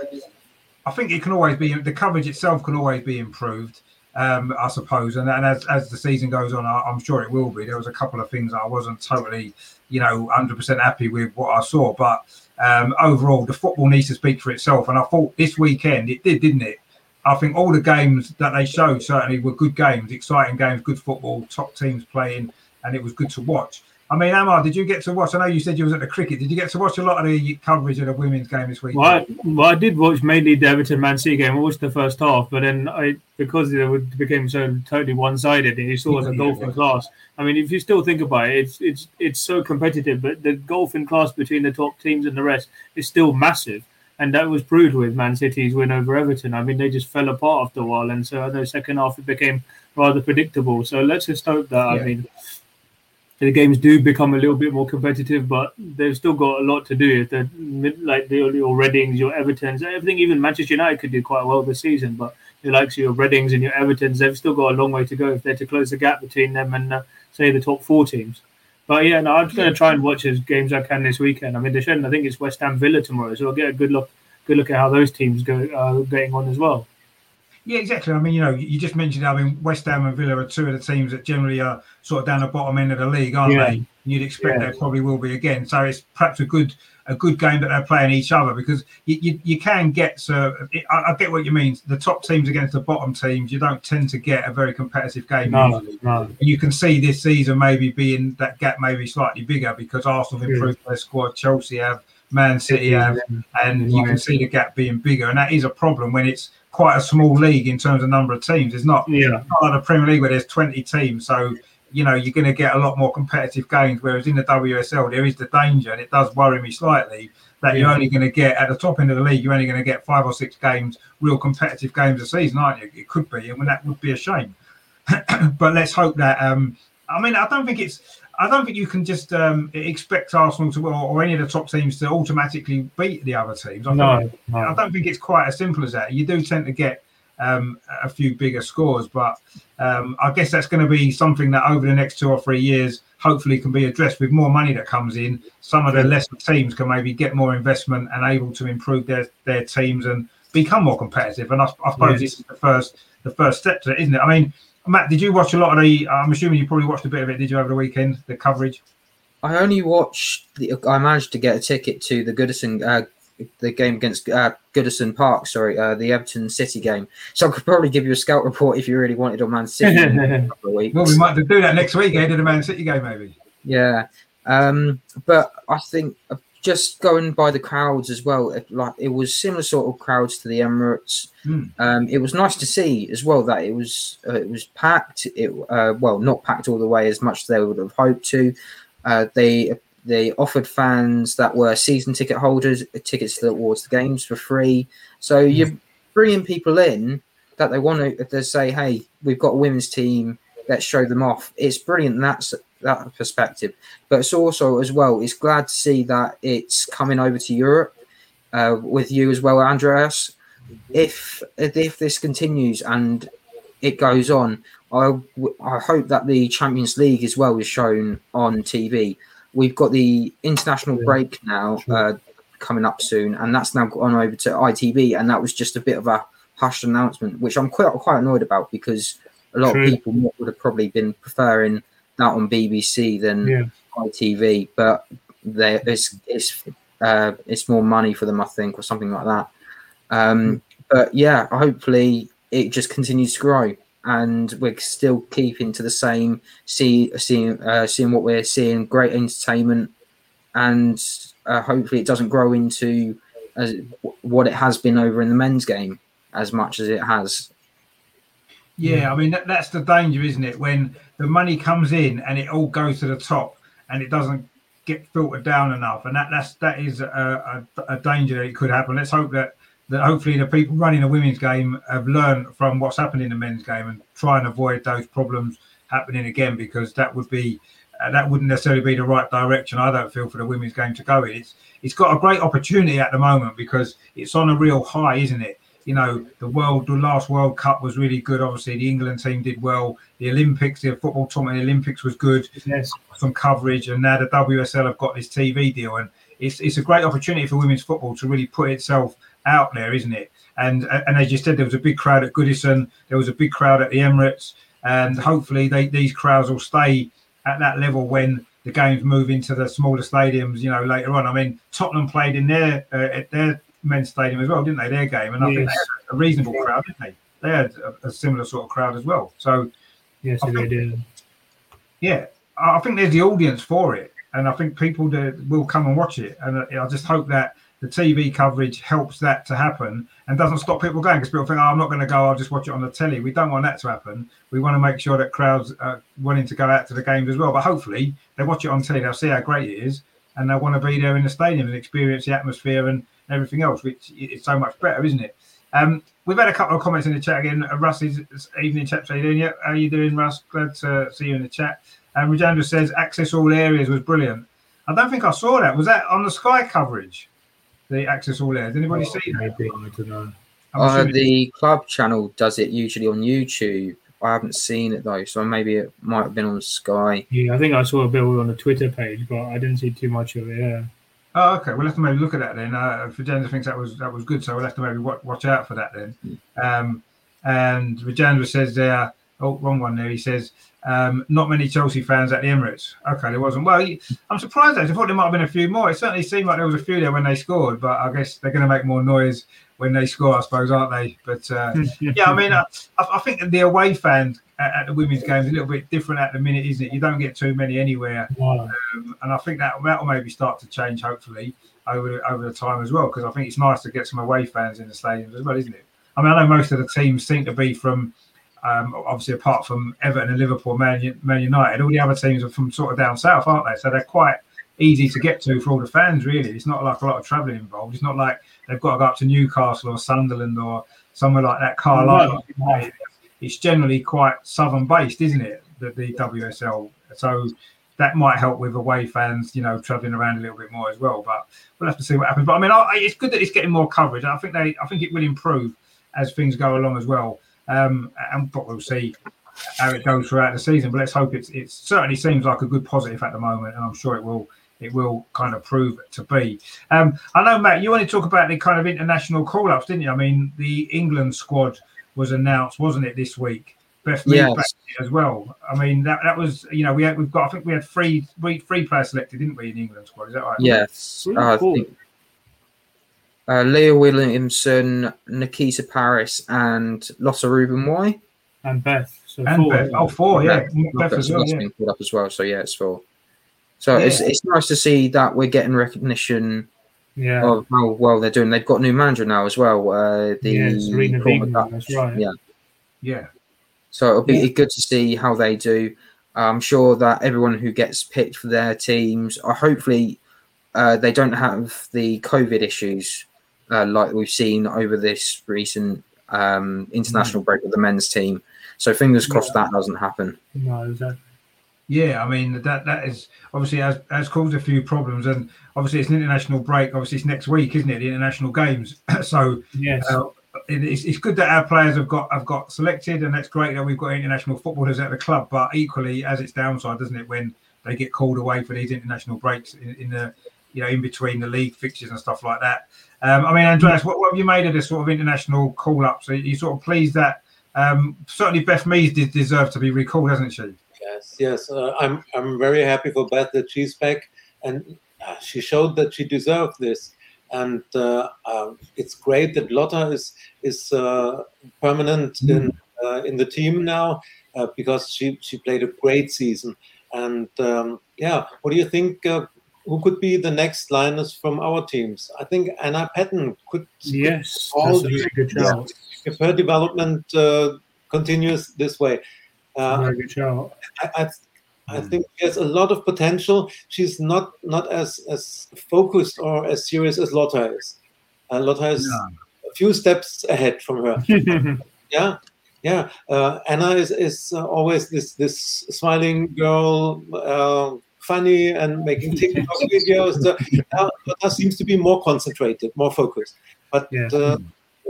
I think it can always be the coverage itself can always be improved. Um, I suppose, and, and as, as the season goes on, I, I'm sure it will be. There was a couple of things I wasn't totally, you know, 100% happy with what I saw, but um, overall, the football needs to speak for itself. And I thought this weekend it did, didn't it? I think all the games that they showed certainly were good games, exciting games, good football, top teams playing, and it was good to watch. I mean, Amar, did you get to watch? I know you said you was at the cricket. Did you get to watch a lot of the coverage of the women's game this week? Well I, well, I did watch mainly the Everton Man City game. I watched the first half, but then I because it became so totally one sided, and you saw the Yeah, golfing class. I mean, if you still think about it, it's it's it's so competitive, but the golfing class between the top teams and the rest is still massive. And that was proved with Man City's win over Everton. I mean, they just fell apart after a while, and so I know second half it became rather predictable. So let's just hope that Yeah. I mean the games do become a little bit more competitive, but they've still got a lot to do. If they're like the, your Readings, your Evertons, everything, even Manchester United could do quite well this season, but the likes of your Readings and your Evertons, they've still got a long way to go if they're to close the gap between them and, uh, say, the top four teams. But yeah, no, I'm just going to try and watch as games I can this weekend. I mean, showing, I think it's West Ham Villa tomorrow, so I'll get a good look, good look at how those teams go uh, getting on as well. Yeah, exactly. I mean, you know, you just mentioned. I mean, West Ham and Villa are two of the teams that generally are sort of down the bottom end of the league, aren't Yeah. they? You'd expect Yeah. there probably will be again. So it's perhaps a good a good game that they're playing each other because you, you, you can get so I, I get what you mean. The top teams against the bottom teams, you don't tend to get a very competitive game No, usually. no. And you can see this season maybe being that gap maybe slightly bigger because Arsenal have Yeah. improved their squad, Chelsea have, Man City have, and you can see the gap being bigger, and that is a problem when it's quite a small league in terms of number of teams. It's not, Yeah, not like the Premier League where there's 20 teams, so you know you're going to get a lot more competitive games. Whereas in the WSL, there is the danger, and it does worry me slightly that you're only going to get at the top end of the league. You're only going to get five or six games, real competitive games a season, aren't you? It could be, and that would be a shame. [clears throat] but let's hope that. Um, I mean, I don't think it's. I don't think you can just um, expect Arsenal to, or, any of the top teams to automatically beat the other teams. I no, think- I don't think it's quite as simple as that. You do tend to get um, a few bigger scores, but um, I guess that's going to be something that over the next two or three years, hopefully, can be addressed with more money that comes in. Some of the lesser teams can maybe get more investment and able to improve their their teams and become more competitive. And I, I suppose this is the first the first step to it, isn't it? I mean, Matt, did you watch a lot of the? I'm assuming you probably watched a bit of it. Did you over the weekend? The coverage. I only watched. The, I managed to get a ticket to the Goodison, uh, the game against uh, Goodison Park. Sorry, uh, the Everton City game. So I could probably give you a scout report if you really wanted on Man City in a couple of [laughs] weeks. Well, we might do that next week ahead of the Man City game, maybe. Yeah, um, but I think uh, just going by the crowds as well, it, like it was similar sort of crowds to the Emirates. Hmm. Um, it was nice to see as well that it was uh, it was packed. It uh, well not packed all the way as much as they would have hoped to. Uh, they they offered fans that were season ticket holders tickets towards the awards games for free. So you're bringing people in that they want to. If They say, "Hey, we've got a women's team. Let's show them off." It's brilliant. in That's that perspective, but it's also as well. It's glad to see that it's coming over to Europe uh, with you as well, Andreas. If if this continues and it goes on, I I hope that the Champions League as well is shown on TV. We've got the international break now uh, coming up soon, and that's now gone over to ITV, and that was just a bit of a hushed announcement, which I'm quite quite annoyed about because a lot True. of people would have probably been preferring that on BBC than Yeah. ITV, but there it's it's uh, it's more money for them, I think, or something like that. Um, but yeah, hopefully it just continues to grow, and we're still keeping to the same, see seeing uh, seeing what we're seeing, great entertainment, and uh, hopefully it doesn't grow into as what it has been over in the men's game as much as it has. Yeah, I mean that, that's the danger, isn't it? When the money comes in and it all goes to the top and it doesn't get filtered down enough, and that that's that is a, a, a danger that it could happen. Let's hope that that hopefully the people running the women's game have learned from what's happened in the men's game and try and avoid those problems happening again because that would be uh, that wouldn't necessarily be the right direction. I don't feel for the women's game to go in. It's it's got a great opportunity at the moment because it's on a real high, isn't it? You know, the world, the last World Cup was really good. Obviously, the England team did well. The Olympics, the football tournament, the Olympics was good. Yes. Some coverage, and now the WSL have got this TV deal, and it's it's a great opportunity for women's football to really put itself out there, isn't it? And and as you said, there was a big crowd at Goodison. There was a big crowd at the Emirates, and hopefully they, these crowds will stay at that level when the games move into the smaller stadiums. You know, later on. I mean, Tottenham played in their uh, at their men's stadium as well, didn't they? Their game, and I think they had a reasonable crowd, didn't they? They had a, a similar sort of crowd as well. So Yes, I they did. yeah, I think there's the audience for it, and I think people that will come and watch it. And I I just hope that the TV coverage helps that to happen and doesn't stop people going because people think, "Oh, I'm not going to go. I'll just watch it on the telly." We don't want that to happen. We want to make sure that crowds are wanting to go out to the games as well. But hopefully, they watch it on telly. They'll see how great it is, and they'll want to be there in the stadium and experience the atmosphere and everything else, which is so much better, isn't it? Um, we've had a couple of comments in the chat again. Uh, Russ is evening chat. How you doing? Yeah, how you doing, Russ? Glad to see you in the chat. And Rajendra says access all areas was brilliant. I don't think I saw that. Was that on the Sky coverage? The access all areas. Anybody see that? Maybe I don't know. Uh, the club channel does it usually on YouTube. I haven't seen it though, so maybe it might have been on Sky. Yeah, I think I saw a bit on the Twitter page, but I didn't see too much of it. Yeah. Oh, okay. We'll have to maybe look at that then. Uh, if thinks that was that was good, so we'll have to maybe watch, watch out for that then. Um, and Rajendra says there Oh, wrong one there. He says, um, not many Chelsea fans at the Emirates. Okay, there wasn't. Well, I'm surprised. Actually. I thought there might have been a few more. It certainly seemed like there was a few there when they scored, but I guess they're going to make more noise when they score, I suppose, aren't they? But uh, [laughs] yeah, I mean, I, I think the away fans at, at, the women's games a little bit different at the minute, isn't it? You don't get too many anywhere, wow. um, and I think that that will maybe start to change, hopefully, over over the time as well. Because I think it's nice to get some away fans in the stadiums as well, isn't it? I mean, I know most of the teams seem to be from um, obviously, apart from Everton and Liverpool, Man, Man United, all the other teams are from sort of down south, aren't they? So they're quite easy to get to for all the fans, really. It's not like a lot of travelling involved. It's not like they've got to go up to Newcastle or Sunderland or somewhere like that, Carlisle. No. It's generally quite southern based, isn't it? The, the WSL. So that might help with away fans, you know, travelling around a little bit more as well. But we'll have to see what happens. But I mean, I, it's good that it's getting more coverage. I think they, I think it will improve as things go along as well. Um, and but we'll see how it goes throughout the season. But let's hope it's it certainly seems like a good positive at the moment, and I'm sure it will it will kind of prove to be. Um, I know, Matt, you want to talk about the kind of international call ups, didn't you? I mean, the England squad was announced, wasn't it, this week? Beth yes. as well. I mean, that, that was, you know, we had, we've got, I think we had three, three, three players selected, didn't we, in England squad? Is that right? Yes. Uh, cool. I think uh, Leah Williamson, Nikita Parris, and Lotte Wubben-Moy. And Beth. So and four. Beth. Oh, four, yeah. Beth, Beth as well, yeah. Been up as well, so yeah, it's four. So yeah. it's, it's nice to see that we're getting recognition yeah. of how well they're doing. They've got a new manager now as well. Uh, the yeah, Sarina Wiegman, that's right. Yeah. Yeah. So it'll be yeah. good to see how they do. I'm sure that everyone who gets picked for their teams, or hopefully uh, they don't have the COVID issues uh, like we've seen over this recent um, international mm. break with the men's team. So fingers crossed yeah. that doesn't happen. No, exactly. Yeah, I mean that that is obviously has, has caused a few problems, and obviously it's an international break. Obviously, it's next week, isn't it? The international games. [clears throat] so yes, uh, it, it's, it's good that our players have got have got selected, and that's great that we've got international footballers at the club. But equally, as its downside, doesn't it, when they get called away for these international breaks in, in the you know in between the league fixtures and stuff like that. Um, I mean, Andreas, what, what, have you made of this sort of international call up? So you sort of pleased that um, certainly Beth Mead did deserve to be recalled, hasn't she? Yes, yes. Uh, I'm I'm very happy for Beth that she's back, and uh, she showed that she deserved this. And uh, um, it's great that Lotte is is uh, permanent mm. in uh, in the team now uh, because she she played a great season. And um, yeah, what do you think? who could be the next Lioness from our teams? I think Anna Patten could. Yes, all the, good job. If her development uh, continues this way, uh, very good job. I, I, I, think there's a lot of potential. She's not not as as focused or as serious as Lotte is. Uh, Lotte is yeah. a few steps ahead from her. [laughs] yeah, yeah. Uh, Anna is is uh, always this this smiling girl uh, funny and making [laughs] TikTok videos. So, uh, that seems to be more concentrated, more focused. But yeah.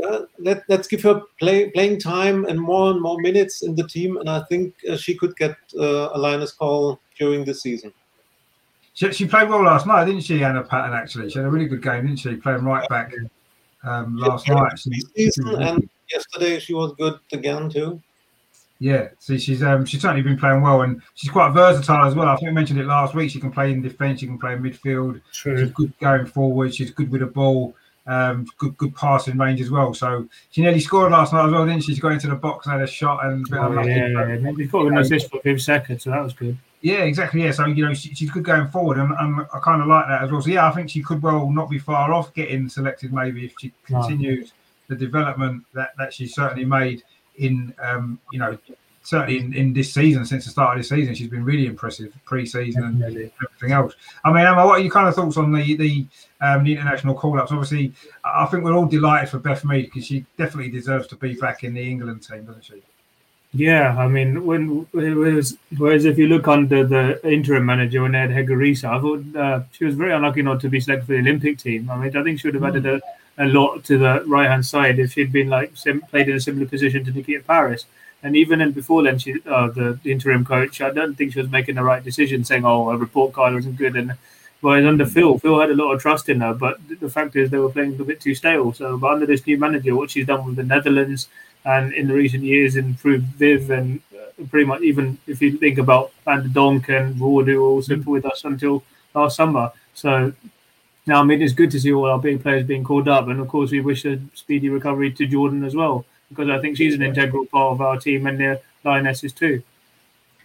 Uh, let, us give her play, playing time and more and more minutes in the team, and I think uh, she could get uh, a Lioness call during the season. She, she, played well last night, didn't she, Anna Patten? Actually, she had a really good game, didn't she? Playing right back um, last night. Season, and yesterday she was good again too. Yeah, see, she's um, she's certainly been playing well, and she's quite versatile as well. I think we mentioned it last week. She can play in defence, she can play in midfield. True. She's good going forward. She's good with the ball. Um, good good passing range as well. So she nearly scored last night as well, didn't she? She got into the box and had a shot and a bit oh, yeah, yeah, yeah. An assist for fifth second, so that was good. Yeah, exactly. Yeah, so you know she, she's good going forward, and, and I kind of like that as well. So yeah, I think she could well not be far off getting selected maybe if she continues the development that that she certainly made in um, you know certainly in, in this season, since the start of this season, she's been really impressive pre-season and everything else. I mean, Emma, what are your kind of thoughts on the the, um, the international call-ups? Obviously, I think we're all delighted for Beth Mead because she definitely deserves to be back in the England team, doesn't she? Yeah, I mean, when was, whereas if you look under the interim manager when they had Hege Riise, I thought uh, she was very unlucky not to be selected for the Olympic team. I mean, I think she would have added a, a lot to the right hand side if she'd been like sim- played in a similar position to Nikita Parris. And even in before then, she uh, the, interim coach, I don't think she was making the right decision, saying, "Oh, a report card wasn't good." And whereas under Phil, Phil had a lot of trust in her, but the fact is they were playing a bit too stale. So, but under this new manager, what she's done with the Netherlands, and in the recent years improved Viv and uh, pretty much even if you think about Van der Donk and were also Mm. with us until last summer. So now I mean it's good to see all our big players being called up, and of course we wish a speedy recovery to Jordan as well because I think she's an integral part of our team and the lionesses too.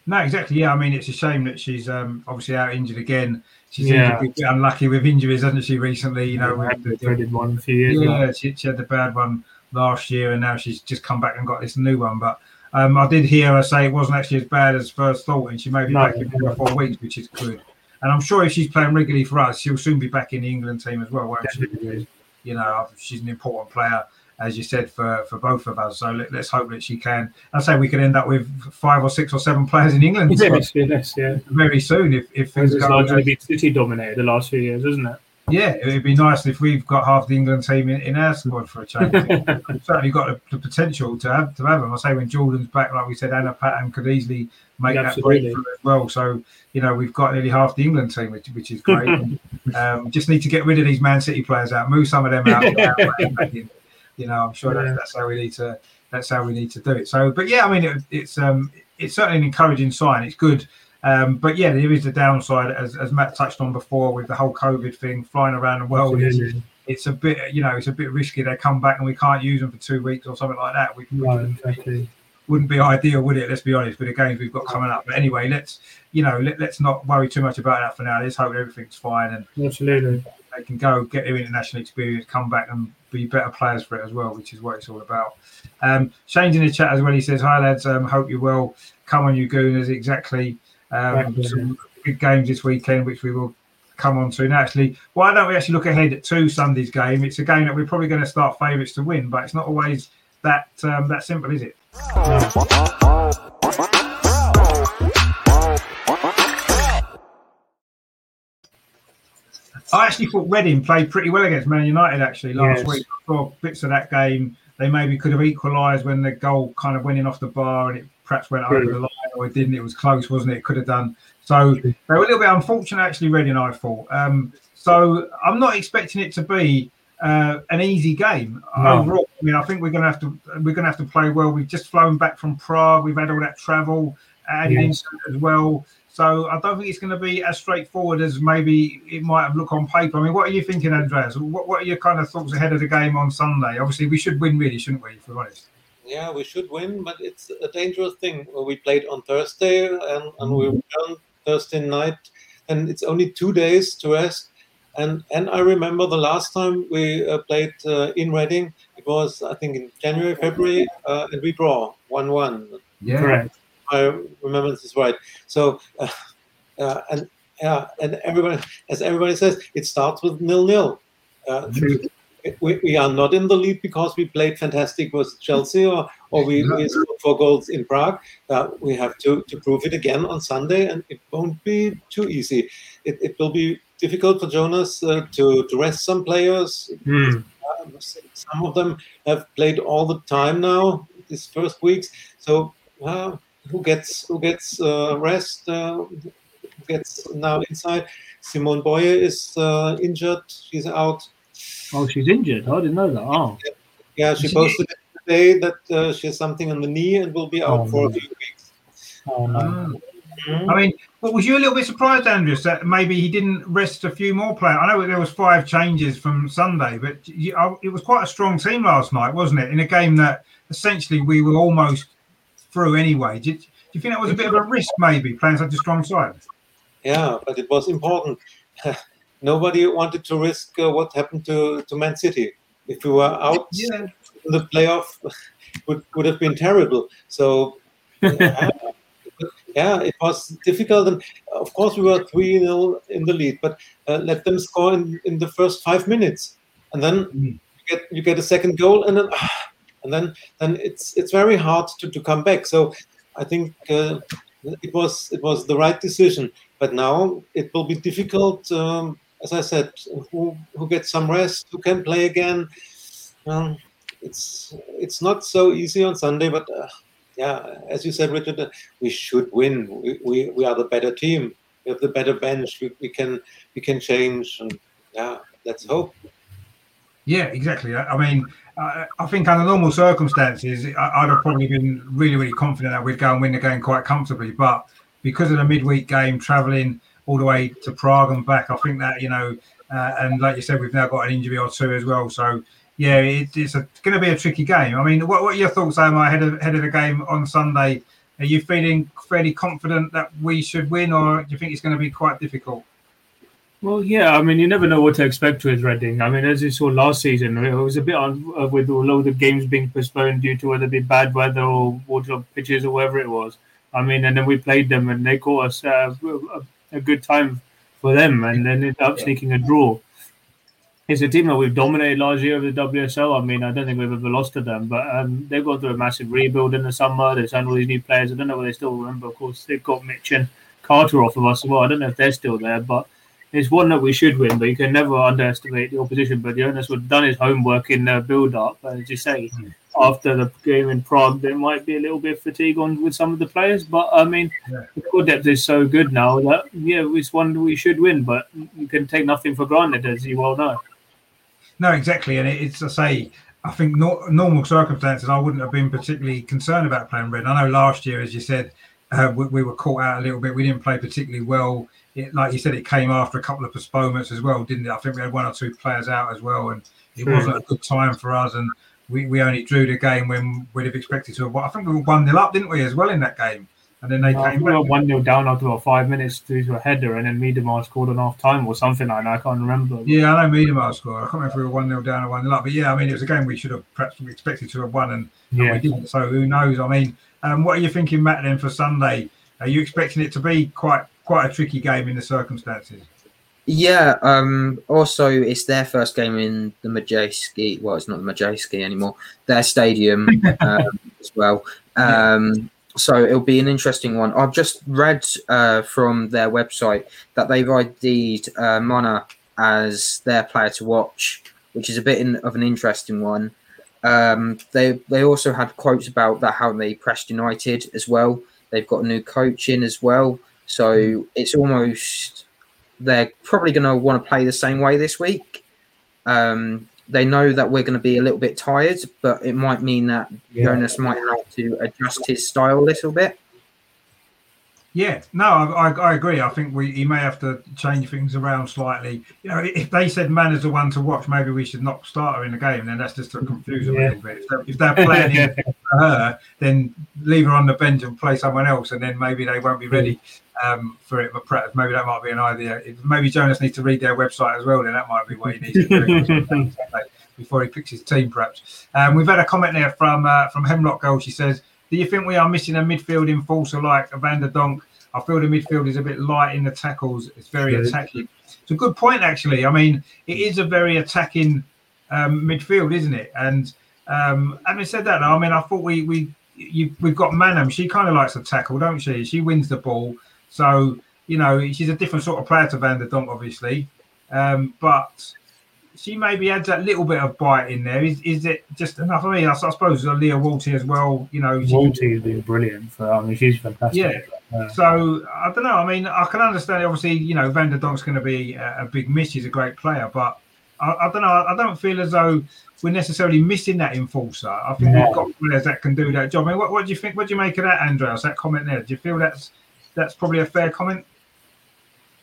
No, exactly. Yeah, I mean, it's a shame that she's um, obviously out injured again. She seems Yeah. a bit unlucky with injuries, hasn't she? Recently, you know, we had the dreaded one a few years ago. yeah, she, she had the bad one last year, and now she's just come back and got this new one. But um, I did hear her say it wasn't actually as bad as first thought, and she may be No, back in three or four weeks, which is good. And I'm sure if she's playing regularly for us, she'll soon be back in the England team as well, won't she? You know, she's an important player, as you said, for, for both of us. So let, us hope that she can. I say we could end up with five or six or seven players in England Yes, yes, yeah. very soon if, if things It's go. largely been City dominated the last few years, isn't it? yeah, it would be nice if we've got half the England team in, in our squad for a change. [laughs] We've certainly got the, the potential to have to have them. I say when Jordan's back, like we said, Anna Patten could easily make Yeah, that absolutely. breakthrough as well. So you know we've got nearly half the England team, which, which is great. [laughs] um, just need to get rid of these Man City players out, move some of them out. [laughs] out, in. You know, I'm sure Yeah. that's, that's how we need to that's how we need to do it. So, but yeah, I mean, it, it's um, it's certainly an encouraging sign. It's good. Um, but yeah, there is a downside, as, as Matt touched on before, with the whole COVID thing flying around the world. It's, it's a bit, you know, it's a bit risky. They come back and we can't use them for two weeks or something like that. We, No, exactly. wouldn't be ideal, would it? Let's be honest with the games we've got coming up. But anyway, let's you know let, let's not worry too much about that for now. Let's hope everything's fine and Absolutely. they can go get their international experience, come back and be better players for it as well, which is what it's all about. Um, Shane's in the chat as well. He says, "Hi lads, um, hope you're well. Come on, you Gooners. Exactly. Um, Thank you. some big games this weekend, which we will." Come on to and actually, why don't we actually look ahead to Sunday's game? It's a game that we're probably going to start favourites to win, but it's not always that um, that simple, is it? [laughs] I actually thought Reading played pretty well against Man United actually last Yes. week. I saw bits of that game. They maybe could have equalised when the goal kind of went in off the bar and it perhaps went over the line or it didn't. It was close, wasn't it? It could have done. So they were a little bit unfortunate actually, Reading, I thought. Um, so I'm not expecting it to be uh, an easy game No. overall. I mean, I think we're going to have to we're going to have to play well. We've just flown back from Prague. We've had all that travel added Yes. into it as well. So I don't think it's going to be as straightforward as maybe it might have looked on paper. I mean, what are you thinking, Andreas? What, what are your kind of thoughts ahead of the game on Sunday? Obviously, we should win, really, shouldn't we? If we're honest. Yeah, we should win, but it's a dangerous thing. We played on Thursday and, and we returned Thursday night, and it's only two days to rest. And and I remember the last time we uh, played uh, in Reading, it was I think in January, February, uh, and we draw one-one. Yeah. Correct. I remember this is right. So, uh, uh, and yeah, and everybody, as everybody says, it starts with nil-nil. Uh, True. we, we are not in the lead because we played fantastic with Chelsea or, or we, we scored four goals in Prague. Uh, we have to, to prove it again on Sunday, and it won't be too easy. It, it will be difficult for Jonas uh, to, to rest some players. Um, some of them have played all the time now these first weeks. So uh, who gets who gets uh, rest? Uh, gets now inside? Simone Boye is uh, injured. She's out. Oh, she's injured. I didn't know that. Oh, Yeah, she She- posted today that uh, she has something on the knee and will be out Oh, for a few weeks. oh no. Ah. I mean, but was you a little bit surprised, Andreas, that maybe he didn't rest a few more players? I know there was five changes from Sunday, but you, uh, it was quite a strong team last night, wasn't it? In a game that essentially we were almost through anyway. Did, do you think that was a bit of a risk, maybe playing such a strong side? Yeah, but it was important. [laughs] Nobody wanted to risk uh, what happened to, to Man City. If we were out Yeah, in the playoff, [laughs] would would have been terrible. So yeah, [laughs] yeah, it was difficult, and of course we were three 0 in the lead, but uh, let them score in, in the first five minutes, and then Mm. you get you get a second goal, and then ah, and then then it's it's very hard to, to come back. So I think uh, it was it was the right decision, but now it will be difficult. Um, as I said, who who gets some rest, who can play again. Um, it's it's not so easy on Sunday, but uh, yeah, as you said, Richard, uh, we should win. We, we, we are the better team. We have the better bench. We, we can we can change, and yeah, let's hope. yeah, exactly. I I mean, I, I think under normal circumstances, I, would have probably been really, really confident that we'd go and win the game quite comfortably. But because of the midweek game, travelling all the way to Prague and back, I think that you know, uh, and like you said, we've now got an injury or two as well. So yeah, it, it's going to be a tricky game. I mean, what, what are your thoughts, Amar, ahead of, ahead of the game on Sunday? Are you feeling fairly confident that we should win, or do you think it's going to be quite difficult? Well, yeah, I mean, you never know what to expect with Reading. I mean, as you saw last season, it was a bit on uh, with all of the games being postponed due to whether it be bad weather or water pitches or whatever it was. I mean, and then we played them and they caught us uh, a, a, good time for them and then ended up sneaking a draw. It's a team that we've dominated largely over the WSL. I mean, I don't think we've ever lost to them, but um, they've gone through a massive rebuild in the summer. They've signed all these new players. I don't know whether they still remember. Of course, they've got Mitch and Carter off of us as well. I don't know if they're still there, but it's one that we should win, but you can never underestimate the opposition. But Jonas would have done his homework in the build up, as you say. Mm. After the game in Prague, there might be a little bit of fatigue on with some of the players, but I mean, yeah. the core depth is so good now that yeah, it's one we should win. But you can take nothing for granted, as you well know. No, exactly, and it's to say. I think no, normal circumstances, I wouldn't have been particularly concerned about playing red. I know last year, as you said, uh, we, we, were caught out a little bit. We didn't play particularly well it, like you said, it came after a couple of postponements as well, didn't it? I think we had one or two players out as well, and it mm. wasn't a good time for us. And we, we only drew the game when we'd have expected to have. I think we were one 0 up, didn't we, as well in that game? And then they came we were one 0 down after about five minutes due to a header, and then Miedema scored on half time or something like that. I can't remember. Yeah, I know Miedema scored. I can't remember if we were one 0 down or one 0 up, but yeah, I mean it was a game we should have perhaps expected to have won, and, yeah. and we didn't. So who knows? I mean, um, what are you thinking, Matt? Then for Sunday, are you expecting it to be quite quite a tricky game in the circumstances. Yeah. Um, also, it's their first game in the Madejski. Well, it's not the Madejski anymore. Their stadium [laughs] um, as well. Um, so it'll be an interesting one. I've just read uh, from their website that they've ID'd uh, Mona as their player to watch, which is a bit in, of an interesting one. Um, they they also had quotes about that how they pressed United as well. They've got a new coach in as well. So it's almost they're probably going to want to play the same way this week. Um, they know that we're going to be a little bit tired, but it might mean that yeah. Jonas might have to adjust his style a little bit. Yeah, no, I, I, agree. I think we he may have to change things around slightly. You know, if they said man is the one to watch, maybe we should not start her in the game. Then that's just to confuse yeah. a little bit. If they're, if they're planning [laughs] for her, then leave her on the bench and play someone else, and then maybe they won't be ready um, for it. But perhaps maybe that might be an idea. Maybe Jonas needs to read their website as well. Then that might be what he needs to do [laughs] before he picks his team, perhaps. Um, we've had a comment there from uh, from Hemlock Girl. She says do you think we are missing a midfield enforcer like Van der Donk? I feel the midfield is a bit light in the tackles. It's very attacking. It's a good point, actually. I mean, it is a very attacking um, midfield, isn't it? And um, having said that, I mean, I thought we we you, we've got Maanum. She kind of likes to tackle, don't she? She wins the ball, so you know she's a different sort of player to Van der Donk, obviously. Um, but she maybe adds that little bit of bite in there. Is is it just enough? I mean, I, I suppose Lia Wälti as well. You know, Wälti has been brilliant. For, I mean, she's fantastic. Yeah. yeah. So I don't know. I mean, I can understand. Obviously, you know, Van der Donk's going to be a, a, big miss. He's a great player, but I, I, don't know. I don't feel as though we're necessarily missing that enforcer. I think we've got players that can do that job. I mean, what, what do you think? What do you make of that, Andreas? That comment there? Do you feel that's that's probably a fair comment?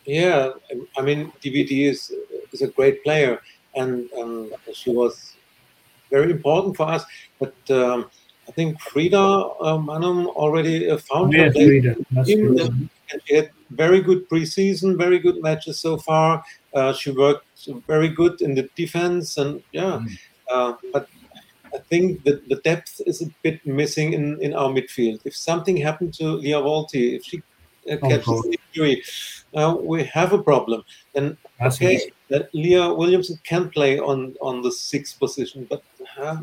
Yeah, I mean, DVD is is a great player and um, she was very important for us. But um, I think Frida uh, Maanum already uh, found her Frida. And she had very good preseason, very good matches so far. Uh, she worked very good in the defense, and yeah, mm. uh, but I think that the depth is a bit missing in, in our midfield. If something happened to Lia Wälti, if she uh, oh, catches oh, injury, uh, we have a problem. Then okay, that Leah Williamson can play on on the sixth position, but uh,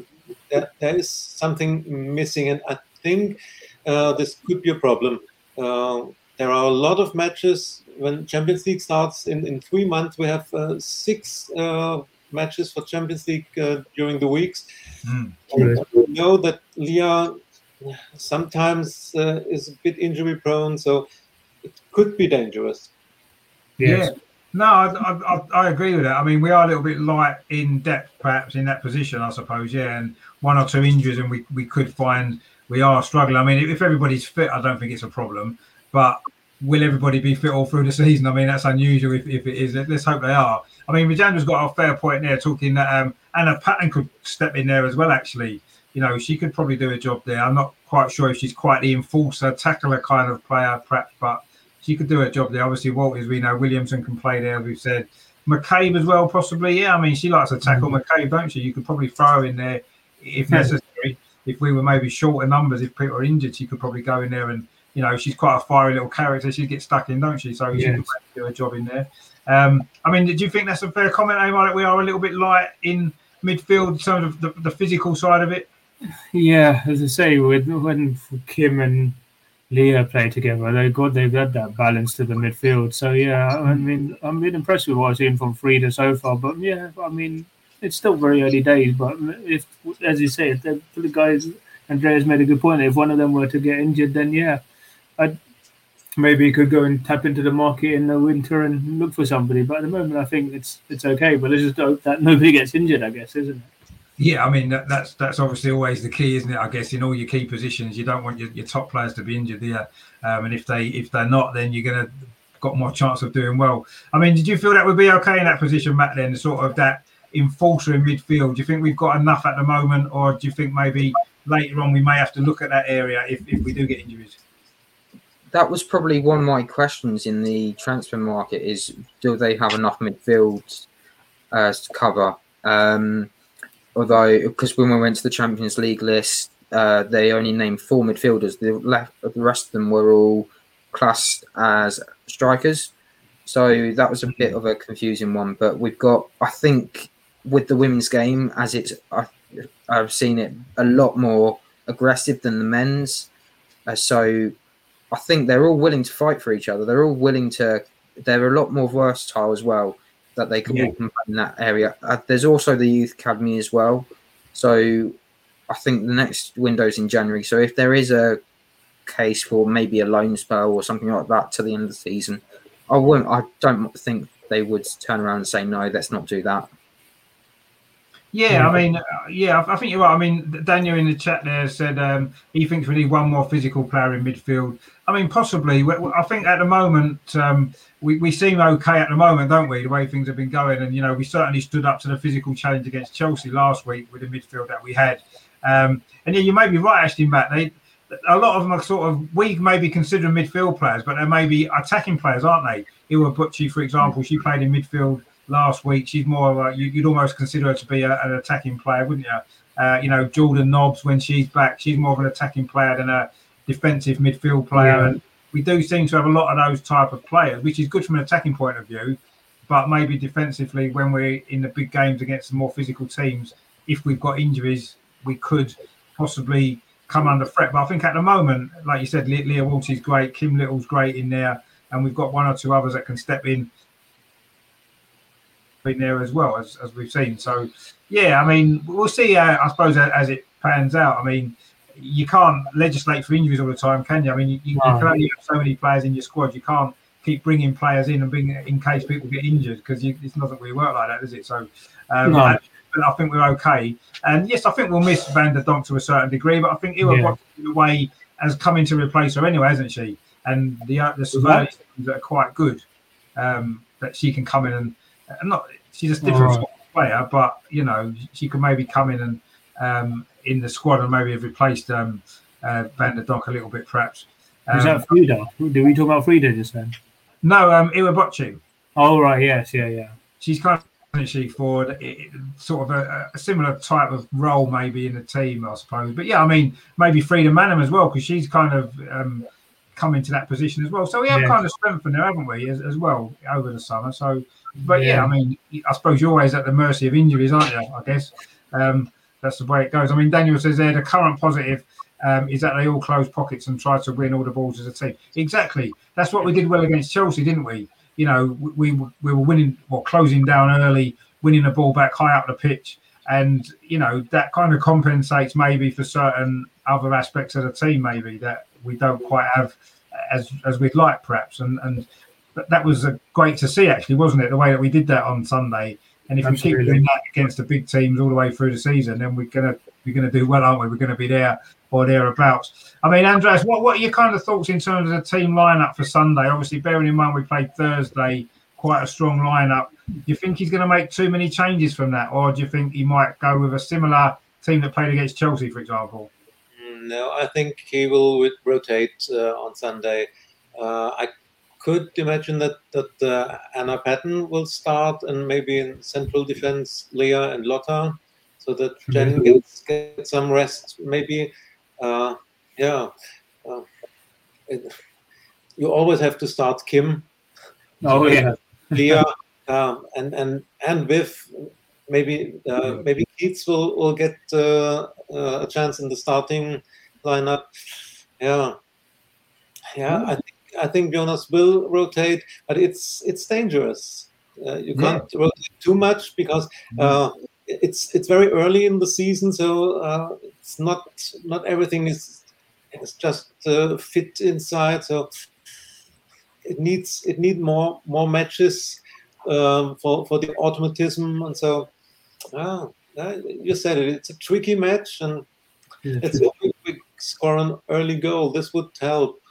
there, there is something missing, and I think uh, this could be a problem. Uh, there are a lot of matches when Champions League starts in, in three months. We have uh, six uh, matches for Champions League uh, during the weeks. Mm. we know that Leah sometimes is a bit injury prone, so it could be dangerous. Yes. Yeah. No, I, I, I, agree with that. I mean, we are a little bit light in depth, perhaps in that position, I suppose. Yeah, and one or two injuries, and we, we could find we are struggling. I mean, if everybody's fit, I don't think it's a problem. But will everybody be fit all through the [laughs] season? I mean, that's unusual if, if it is. Let's hope they are. I mean, Rajendra's got a fair point there, talking that um, Anna Patten could step in there as well. Actually, you know, she could probably do a job there. I'm not quite sure if she's quite the enforcer, tackler kind of player, perhaps, but she could do a job there. Obviously, Walters, we know Williamson can play there. We've said McCabe as well, possibly. Yeah, I mean, she likes to tackle mm-hmm. McCabe, don't she? You could probably throw her in there if necessary. If we were maybe shorter numbers, if people are injured, she could probably go in there and you know she's quite a fiery little character. She'd get stuck in, don't she? So yes. she could do a job in there. Um, I mean, did you think that's a fair comment, Amar, that we are a little bit light in midfield in terms of the, the physical side of it? Yeah, as I say, when, when Kim and Lia play together. They got they've got that balance to the midfield. So yeah, I hmm. mean, I'm been impressed with what I've seen from Frida so far. But yeah, I mean, it's still very early days. But if, as you say, the, the guys, Andreas made a good point. If one of them were to get injured, then yeah, I'd maybe could go and tap into the market in the winter and look for somebody. But at the moment, I think it's it's okay. But let's just hope that [laughs] nobody gets injured. I guess, isn't it? Yeah, I mean that, that's that's obviously always the key, isn't it? I guess in all your key positions, you don't want your, your top players to be injured there, um, and if they if they're not, then you're gonna got more chance of doing well. I mean, did you feel that would be okay in that position, Matt? Then sort of that enforcer in midfield. Do you think we've got enough at the moment, or do you think maybe later on we may have to look at that area if, if we do get injuries? That was probably one of my questions in the transfer market: is do they have enough midfield uh, to cover? Um, although because when we went to the Champions League list, uh, they only named four midfielders. The left, the rest of them were all classed as strikers. So that was a bit of a confusing one. But we've got, I think, with the women's game, as it's, I, have seen it a lot more aggressive than the men's. Uh, so I think they're all willing to fight for each other. They're all willing to. They're a lot more versatile as well that they can yeah. walk in that area. Uh, there's also the youth academy as well. So I think the next window's in January. So if there is a case for maybe a loan spell or something like that to the end of the season, I won't. I don't think they would turn around and say no. Let's not do that. Yeah, I mean, uh, yeah, I think you're right. I mean, Daniel in the chat there said um, he thinks we need one more physical player in midfield. I mean, possibly. I think at the moment um, we, we seem okay at the moment, don't we? The way things have been going, and you know, we certainly stood up to the physical challenge against Chelsea last week with the midfield that we had. Um, and yeah, you may be right, actually, Matt. They, a lot of them are sort of we may be consider midfield players, but they may be attacking players, aren't they? Iwabuchi, for example, she played in midfield last week. She's more of a, you, would almost consider her to be a, an attacking player, wouldn't you? Uh, you know, Jordan Nobbs, when she's back, she's more of an attacking player than a defensive midfield player. Yeah. And we do seem to have a lot of those type of players, which is good from an attacking point of view. But maybe defensively, when we're in the big games against the more physical teams, if we've got injuries, we could possibly come under threat. But I think at the moment, like you said, Lia Wälti is great, Kim Little's great in there, and we've got one or two others that can step in been there as well as, as we've seen. So yeah, I mean we'll see. Uh, I suppose as it pans out. I mean you can't legislate for injuries all the time, can you? I mean you, you, you can only have so many players in your squad. You can't keep bringing players in and bring in case people get injured because it's doesn't really work like that, is it? So. Um, no. But I think we're okay. And yes, I think we'll miss Van der Donk to a certain degree, but I think Iwa yeah. in a way has come in to replace her anyway, hasn't she? And the uh, the surveillance that are quite good um, that she can come in and I'm not she's a different right. player, but you know she could maybe come in and um, in the squad and maybe have replaced um, uh, Van der Donk a little bit, perhaps. Um, Is that Frida? Did we talk about Frida just then? No, um, Iwabuchi. Oh right, yes, yeah, yeah. She's kind of she for sort of a, a, similar type of role maybe in the team, I suppose. But yeah, I mean maybe Frida Maanum as well because she's kind of um, come into that position as well. So we have kind of strengthened there, haven't we, as, as well over the summer? So but yeah. yeah. I mean, I suppose you're always at the mercy of injuries, aren't you? I guess um, that's the way it goes. I mean, Daniel says there the current positive um, is that they all close pockets and try to win all the balls as a team. Exactly. That's what we did well against Chelsea, didn't we? You know, we we, we were winning or well, closing down early, winning the ball back high up the pitch, and you know that kind of compensates maybe for certain other aspects of the team, maybe that we don't quite have as as we'd like, perhaps. And and that, was great to see, actually, wasn't it? The way that we did that on Sunday. And if Absolutely. we keep doing that against the big teams all the way through the season, then we're gonna we're gonna do well, aren't we? We're gonna be there or thereabouts. I mean, Andreas, what, what are your kind of thoughts in terms of the team lineup for Sunday? Obviously, bearing in mind we played Thursday, quite a strong lineup. Do you think he's going to make too many changes from that, or do you think he might go with a similar team that played against Chelsea, for example? No, I think he will rotate uh, on Sunday. Uh, I could imagine that that uh, Anna Patten will start, and maybe in central defense, Lia and Lotte, so that Jen gets, gets some rest. Maybe, uh, yeah. Uh, it, you always have to start Kim, Oh yeah, Lia, [laughs] um, and and and Viv. Maybe uh, maybe Keats will will get uh, uh, a chance in the starting lineup. Yeah, yeah. I think I think Jonas will rotate, but it's it's dangerous. Uh, you can't rotate too much because uh, it's it's very early in the season, so uh, it's not not everything is is just uh, fit inside. So it needs it need more more matches um, for for the automatism, and so ah, you said it. It's a tricky match, and let's hope we, we score an early goal. This would help.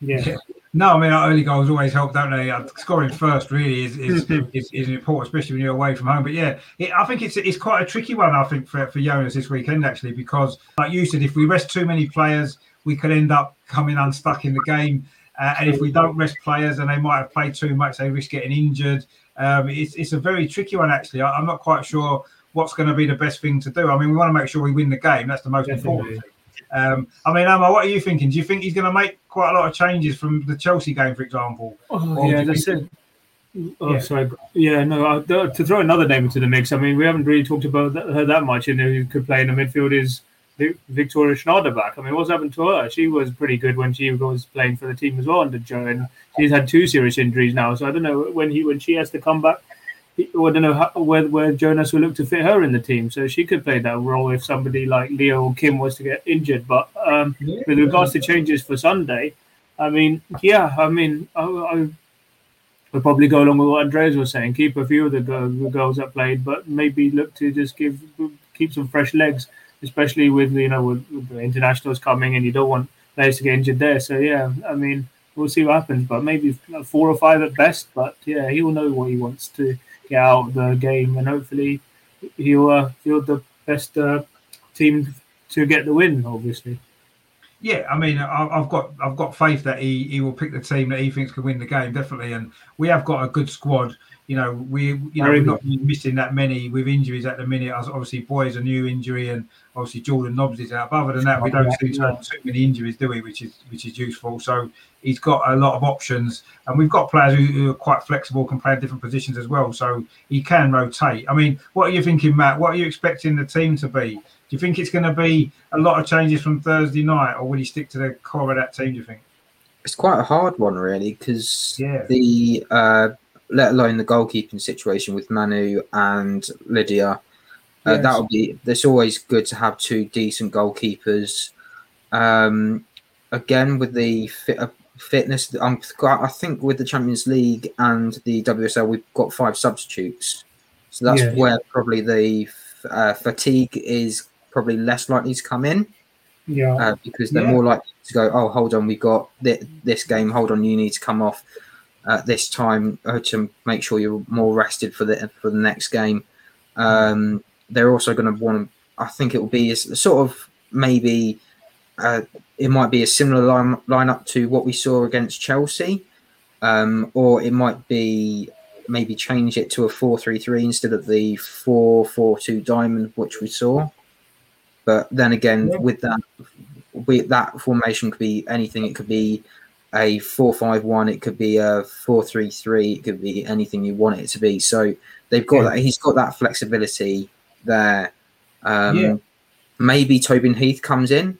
yeah. No, I mean early goals always help, don't they? Uh, Scoring first really is is, is, is important, especially when you're away from home. But yeah, it, I think it's it's quite a tricky one. I think for for Jonas this weekend actually, because like you said, if we rest too many players, we could end up coming unstuck in the game. Uh, and if we don't rest players and they might have played too much, they risk getting injured. Um, it's it's a very tricky one actually. I, I'm not quite sure what's going to be the best thing to do. I mean, we want to make sure we win the game. That's the most important thing. Um, I mean, Emma, what are you thinking? Do you think he's going to make quite a lot of changes from the Chelsea game, for example? Oh, yeah, you that's think- it. Oh, Yeah. sorry. Yeah, no. Uh, to throw another name into the mix, I mean, we haven't really talked about that, her that much. And who could play in the midfield is Vi- Viktoria Schnaderbeck. I mean, what's happened to her? She was pretty good when she was playing for the team as well under Joe, and she's had two serious injuries now. So I don't know when he when she has to come back. I don't know how, where, where Jonas will look to fit her in the team, so she could play that role if somebody like Lia or Kim was to get injured. But um, with regards to changes for Sunday, I mean, yeah, I mean, I, I would probably go along with what Andreas was saying. Keep a few of the girls that played, but maybe look to just give keep some fresh legs, especially with you know with, with the internationals coming, and you don't want players to get injured there. So yeah, I mean, we'll see what happens, but maybe four or five at best. But yeah, he'll know what he wants to get out of the game, and hopefully he'll uh, field the best uh, team to get the win. Obviously. Yeah, I mean, I've got I've got faith that he, he will pick the team that he thinks can win the game definitely, and we have got a good squad. You know, we you know Very we've not missing that many with injuries at the minute. Obviously, boys a new injury, and obviously Jordan Nobbs is out. But other than that, we don't see too, too many injuries, do we? Which is which is useful. So he's got a lot of options, and we've got players who, who are quite flexible, can play in different positions as well. So he can rotate. I mean, what are you thinking, Matt? What are you expecting the team to be? Do you think it's going to be a lot of changes from Thursday night, or will he stick to the core of that team? Do you think? It's quite a hard one, really, because Yeah. the uh, let alone the goalkeeping situation with Manu and Lydia. Uh, Yes. That'll be. It's always good to have two decent goalkeepers. Um, again, with the fit, uh, fitness, um, I think with the Champions League and the WSL, we've got five substitutes, so that's Yeah. where probably the uh, fatigue is probably less likely to come in Yeah. uh, because they're Yeah. more likely to go, oh, hold on, we've got thi- this game. Hold on, you need to come off at this time uh, to make sure you're more rested for the for the next game. Um, they're also going to want to. I think it will be sort of maybe uh, it might be a similar line lineup to what we saw against Chelsea, um, or it might be maybe change it to a four-three-three instead of the four-four-two diamond which we saw. But then again, Yeah. with that, with that formation could be anything. It could be a four-five-one. It could be a four-three-three. It could be anything you want it to be. So they've got Yeah. that. He's got that flexibility there. Um, Yeah. Maybe Tobin Heath comes in.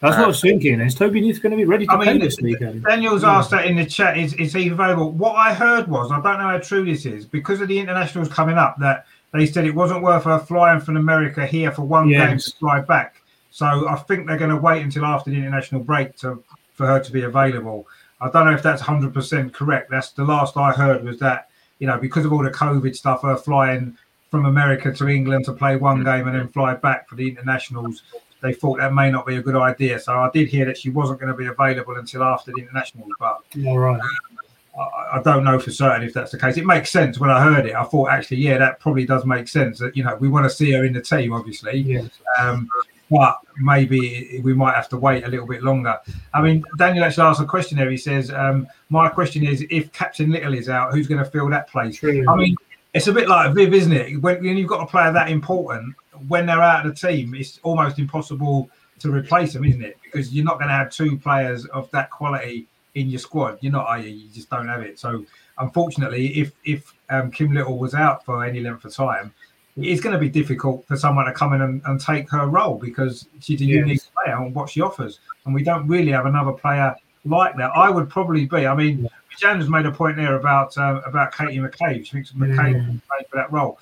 That's what I Uh, was thinking. Is Tobin Heath going to be ready to I mean, play this weekend? Daniel's Yeah. asked that in the chat. Is is he available? What I heard was, I don't know how true this is, because of the internationals coming up, that they said it wasn't worth her flying from America here for one game to fly back. So I think they're going to wait until after the international break to for her to be available. I don't know if that's 100% correct. That's the last I heard was that, you know, because of all the COVID stuff, her flying from America to England to play one game and then fly back for the internationals, they thought that may not be a good idea. So I did hear that she wasn't going to be available until after the internationals, but All right. I, I don't know for certain if that's the case. It makes sense when I heard it. I thought actually, yeah, that probably does make sense. That you know we want to see her in the team, obviously, Yes. um, but maybe we might have to wait a little bit longer. I mean, Daniel actually asked a question there. He says, um, "My question is, if Captain Little is out, who's going to fill that place?" True. I mean, it's a bit like Viv, isn't it? When, when you've got a player that important, when they're out of the team, it's almost impossible to replace them, isn't it? Because you're not going to have two players of that quality in your squad. You're not, are you? You just don't have it. So, unfortunately, if if um, Kim Little was out for any length of time, it's going to be difficult for someone to come in and, and take her role because she's a Yes. unique player and what she offers, and we don't really have another player like that. I would probably be. I mean, Jan has made a point there about uh, about Katie McCabe. She thinks McCabe Yeah. for that role.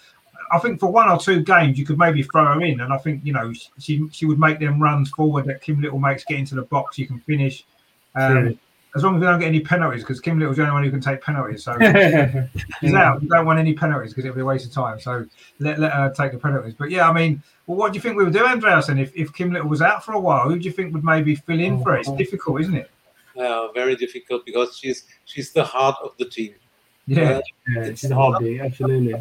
I think for one or two games you could maybe throw her in, and I think you know she she would make them runs forward that Kim Little makes, get into the box, you can finish. Um, as long as we don't get any penalties, because Kim Little's the only one who can take penalties. So [laughs] she's out. You don't want any penalties because it'll be a waste of time. So let, let her take the penalties. But yeah, I mean, well, what do you think we would do, Andreas? Then if, if Kim Little was out for a while, who do you think would maybe fill in for it? It's difficult, isn't it? Uh, very difficult because she's she's the heart of the team. Yeah. yeah, it's a hobby, absolutely.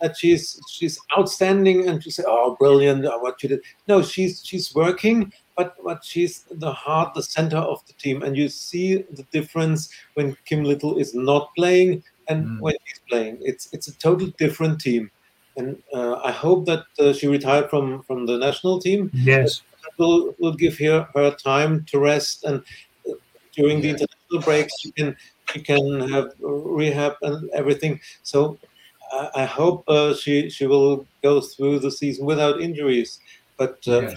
that she's she's outstanding and you say oh brilliant what she did no she's she's working but but she's the heart the center of the team and you see the difference when kim little is not playing and Mm. when he's playing it's it's a total different team and uh, i hope that uh, she retired from from the national team Yes. will will give her her time to rest and during the international breaks she can she can have rehab and everything so I, I hope uh, she she will go through the season without injuries but uh, Yeah.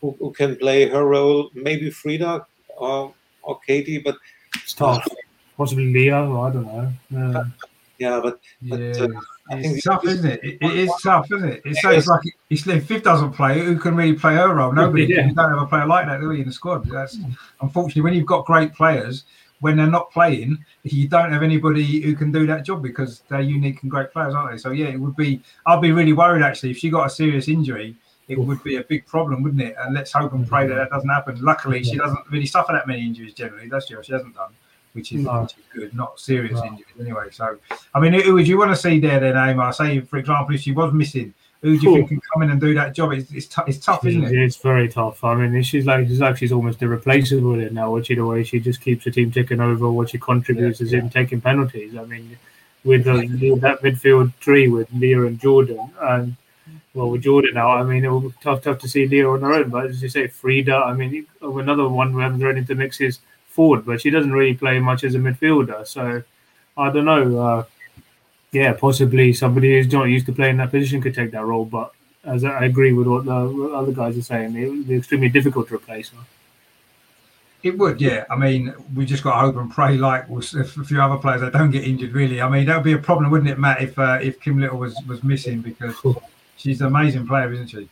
who, who can play her role maybe Frida or or Katie but It's tough. Possibly Lia, I don't know. Uh, yeah but Yeah, uh, I think it's tough, isn't it? it? It is tough, isn't it? It's, so it's like if if Viv doesn't play, who can really play her role? Nobody. [laughs] Yeah. You don't have a player like that, do you, in the squad? That's unfortunately when you've got great players, when they're not playing, you don't have anybody who can do that job because they're unique and great players, aren't they? So yeah, it would be. I'd be really worried actually if she got a serious injury. It would be a big problem, wouldn't it? And let's hope and pray that that doesn't happen. Luckily, she doesn't really suffer that many injuries generally, she? Or she hasn't done, which is, No. which good. Not serious No. injuries anyway. So I mean, who would you want to see there then, Amar? Say, for example, if she was missing, who do you Cool. think can come in and do that job? It's, it's, tou- it's tough, isn't it? It's very tough. I mean, she's like she's like she's almost irreplaceable in now. What she the way she just keeps the team ticking over. What she contributes Yeah, is in taking penalties. I mean, with the, that midfield three with Lia and Jordan, and well with Jordan now, I mean it will be tough tough to see Lia on her own. But as you say, Frida, I mean another one we haven't thrown into mix is forward, but she doesn't really play much as a midfielder. So I don't know. Uh, yeah, possibly somebody who's not used to playing that position could take that role, but as I agree with what the other guys are saying, it would be extremely difficult to replace her. It would, yeah. I mean, we just got to hope and pray, like with a few other players that don't get injured. Really, I mean, that would be a problem, wouldn't it, Matt? If uh, if Kim Little was was missing because she's an amazing player, isn't she?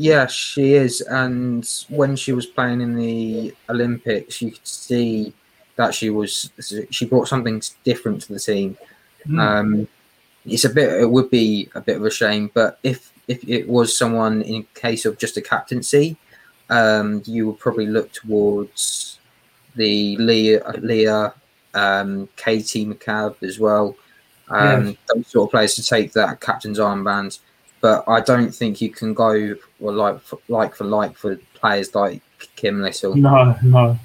Yeah, she is. And when she was playing in the Olympics, you could see that she was she brought something different to the team. Mm. Um, it's a bit. It would be a bit of a shame, but if if it was someone in case of just a captaincy, um, you would probably look towards the Lia, Lia, um, Katie McCabe as well. Um, Those sort of players to take that captain's armband. But I don't think you can go or like for, like for like for players like Kim Little. No, no.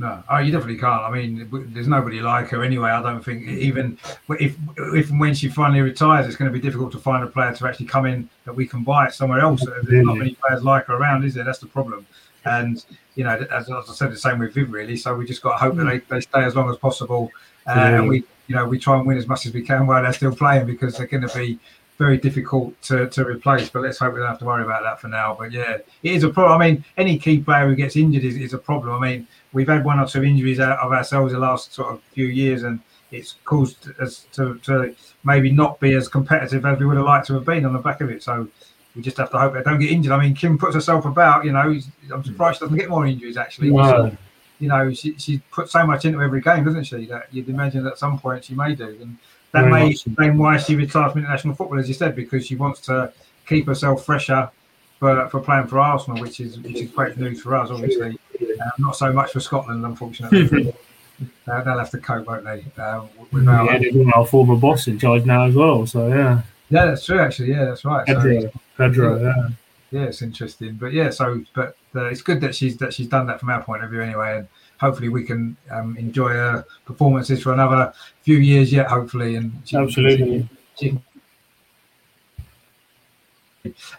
No, oh, you definitely can't. I mean, there's nobody like her anyway. I don't think even if if and when she finally retires, it's going to be difficult to find a player to actually come in that we can buy somewhere else. There's not many players like her around, is there? That's the problem. And you know, as, as I said, the same with Viv really. So we just got to hope that they, they stay as long as possible, uh, Yeah. and we you know we try and win as much as we can while they're still playing because they're going to be very difficult to, to replace. But let's hope we don't have to worry about that for now. But yeah, it is a problem. I mean, any key player who gets injured is, is a problem. I mean, we've had one or two injuries out of ourselves the last sort of few years, and it's caused us to, to maybe not be as competitive as we would have liked to have been on the back of it. So we just have to hope they don't get injured. I mean, Kim puts herself about. You know, I'm surprised she doesn't get more injuries. Actually, No. you know, she she put so much into every game, doesn't she? That you'd imagine at some point she may do, and that Very may much explain why she retired from international football, as you said, because she wants to keep herself fresher for, for playing for Arsenal, which is which is great news for us, obviously. Um, not so much for Scotland, unfortunately. [laughs] uh, they'll have to cope, won't they? Uh, without, Yeah, they've got our former boss in charge now as well. So yeah, yeah, that's true. Actually, yeah, that's right. So, Pedro, Pedro, yeah. yeah, it's interesting, but yeah, so but uh, it's good that she's that she's done that from our point of view anyway, and hopefully we can um, enjoy her performances for another few years yet, hopefully, and she Absolutely. continue-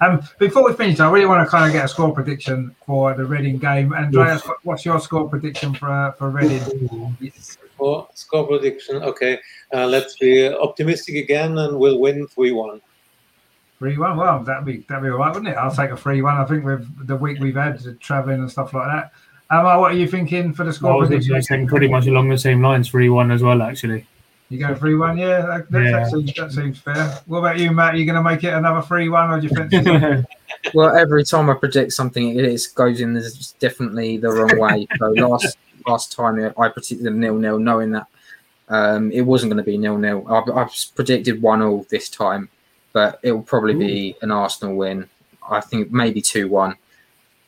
Um, before we finish, I really want to kind of get a score prediction for the Reading game. Andreas, what's your score prediction for uh, for Reading? For score prediction, okay. Uh, let's be optimistic again, and we'll win three one. Three one. Well, that'd be that'd be all right, wouldn't it? I'll take a three one. I think with the week we've had traveling and stuff like that. Emma, what are you thinking for the I score was prediction? thinking pretty much along the same lines, three one as well. Actually, You go three one, yeah. That, that, Yeah. that, seems, that seems fair. What about you, Matt? Are you going to make it another three one, or do you fancy? something? [laughs] Well, every time I predict something, it is, goes in this definitely the wrong way. So [laughs] last last time I predicted nil nil, knowing that um, it wasn't going to be nil nil. I've, I've predicted one all this time, but it will probably be an Arsenal win. I think maybe two one,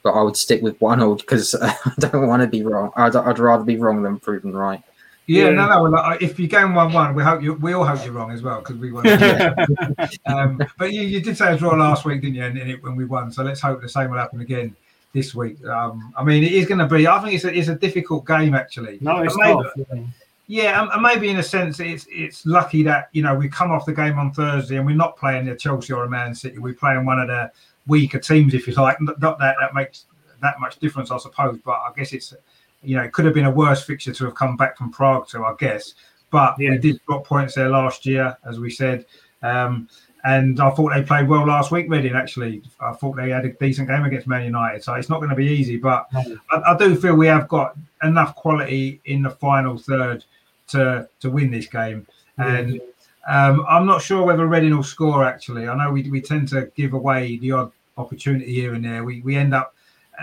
but I would stick with one all because [laughs] I don't want to be wrong. I'd, I'd rather be wrong than proven right. yeah, Yeah. no, no. Well, like, if you go one one, we hope you. We all hope you're wrong as well because we won. [laughs] [laughs] um, but you, you did say a draw last week, didn't you? And, and it, when we won, so let's hope the same will happen again this week. Um, I mean, it is going to be. I think it's a, it's a difficult game actually. no, it's And maybe- tough. yeah. Yeah, and- and maybe in a sense, it's it's lucky that you know we come off the game on Thursday and we're not playing a Chelsea or a Man City. We're playing one of the weaker teams, if you like. Not that that makes that much difference, I suppose. But I guess it's you know it could have been a worse fixture to have come back from Prague to, I guess. But we Yeah. did drop points there last year, as we said. Um, and I thought they played well last week, Reading. Actually, I thought they had a decent game against Man United. So it's not going to be easy, but No. I, I do feel we have got enough quality in the final third to to win this game. And um, I'm not sure whether Reading will score. Actually, I know we, we tend to give away the odd opportunity here and there. We we end up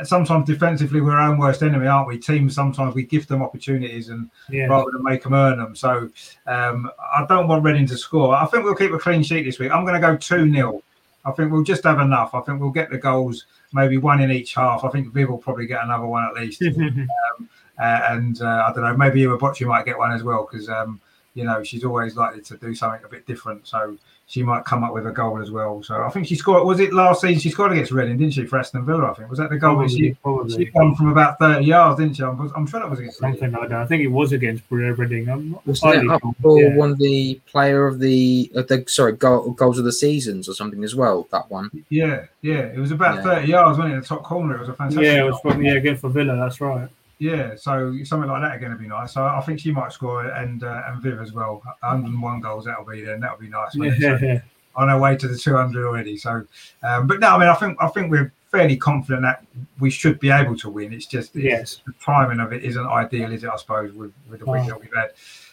sometimes defensively we're our own worst enemy, aren't we? Teams sometimes we give them opportunities and yeah. rather than make them earn them. So um, I don't want Reading to score. I think we'll keep a clean sheet this week. I'm going to go 2 0. I think we'll just have enough. I think we'll get the goals, maybe one in each half. I think Viv will probably get another one at least. [laughs] uh, and uh, I don't know, maybe Iwabuchi might get one as well because, um, you know, she's always likely to do something a bit different. So she might come up with a goal as well. So I think she scored, was it last season? She scored against Reading, didn't she, for Aston Villa? I think. Was that the goal? probably, She, probably. she won from about 30 yards, didn't she? I'm, I'm sure that was against Reading. Something like that. I think it was against Reading. I'm not Was entirely it up for Yeah. one of the player of the, of the sorry goal, goals of the seasons or something as well? That one. Yeah, yeah. It was about Yeah. 30 yards, wasn't it? In the top corner. It was a fantastic. Yeah, it was goal. probably yeah, against for Villa. That's right. Yeah, so something like that are going to be nice. So I think she might score and uh, and Viv as well. 101 goals, that'll be then. That'll be nice. So Yeah, on our way to the 200 already. So, um, but no, I mean, I think I think we're fairly confident that we should be able to win. It's just it's, Yes. the timing of it isn't ideal, is it? I suppose with with the week Oh. that we've had,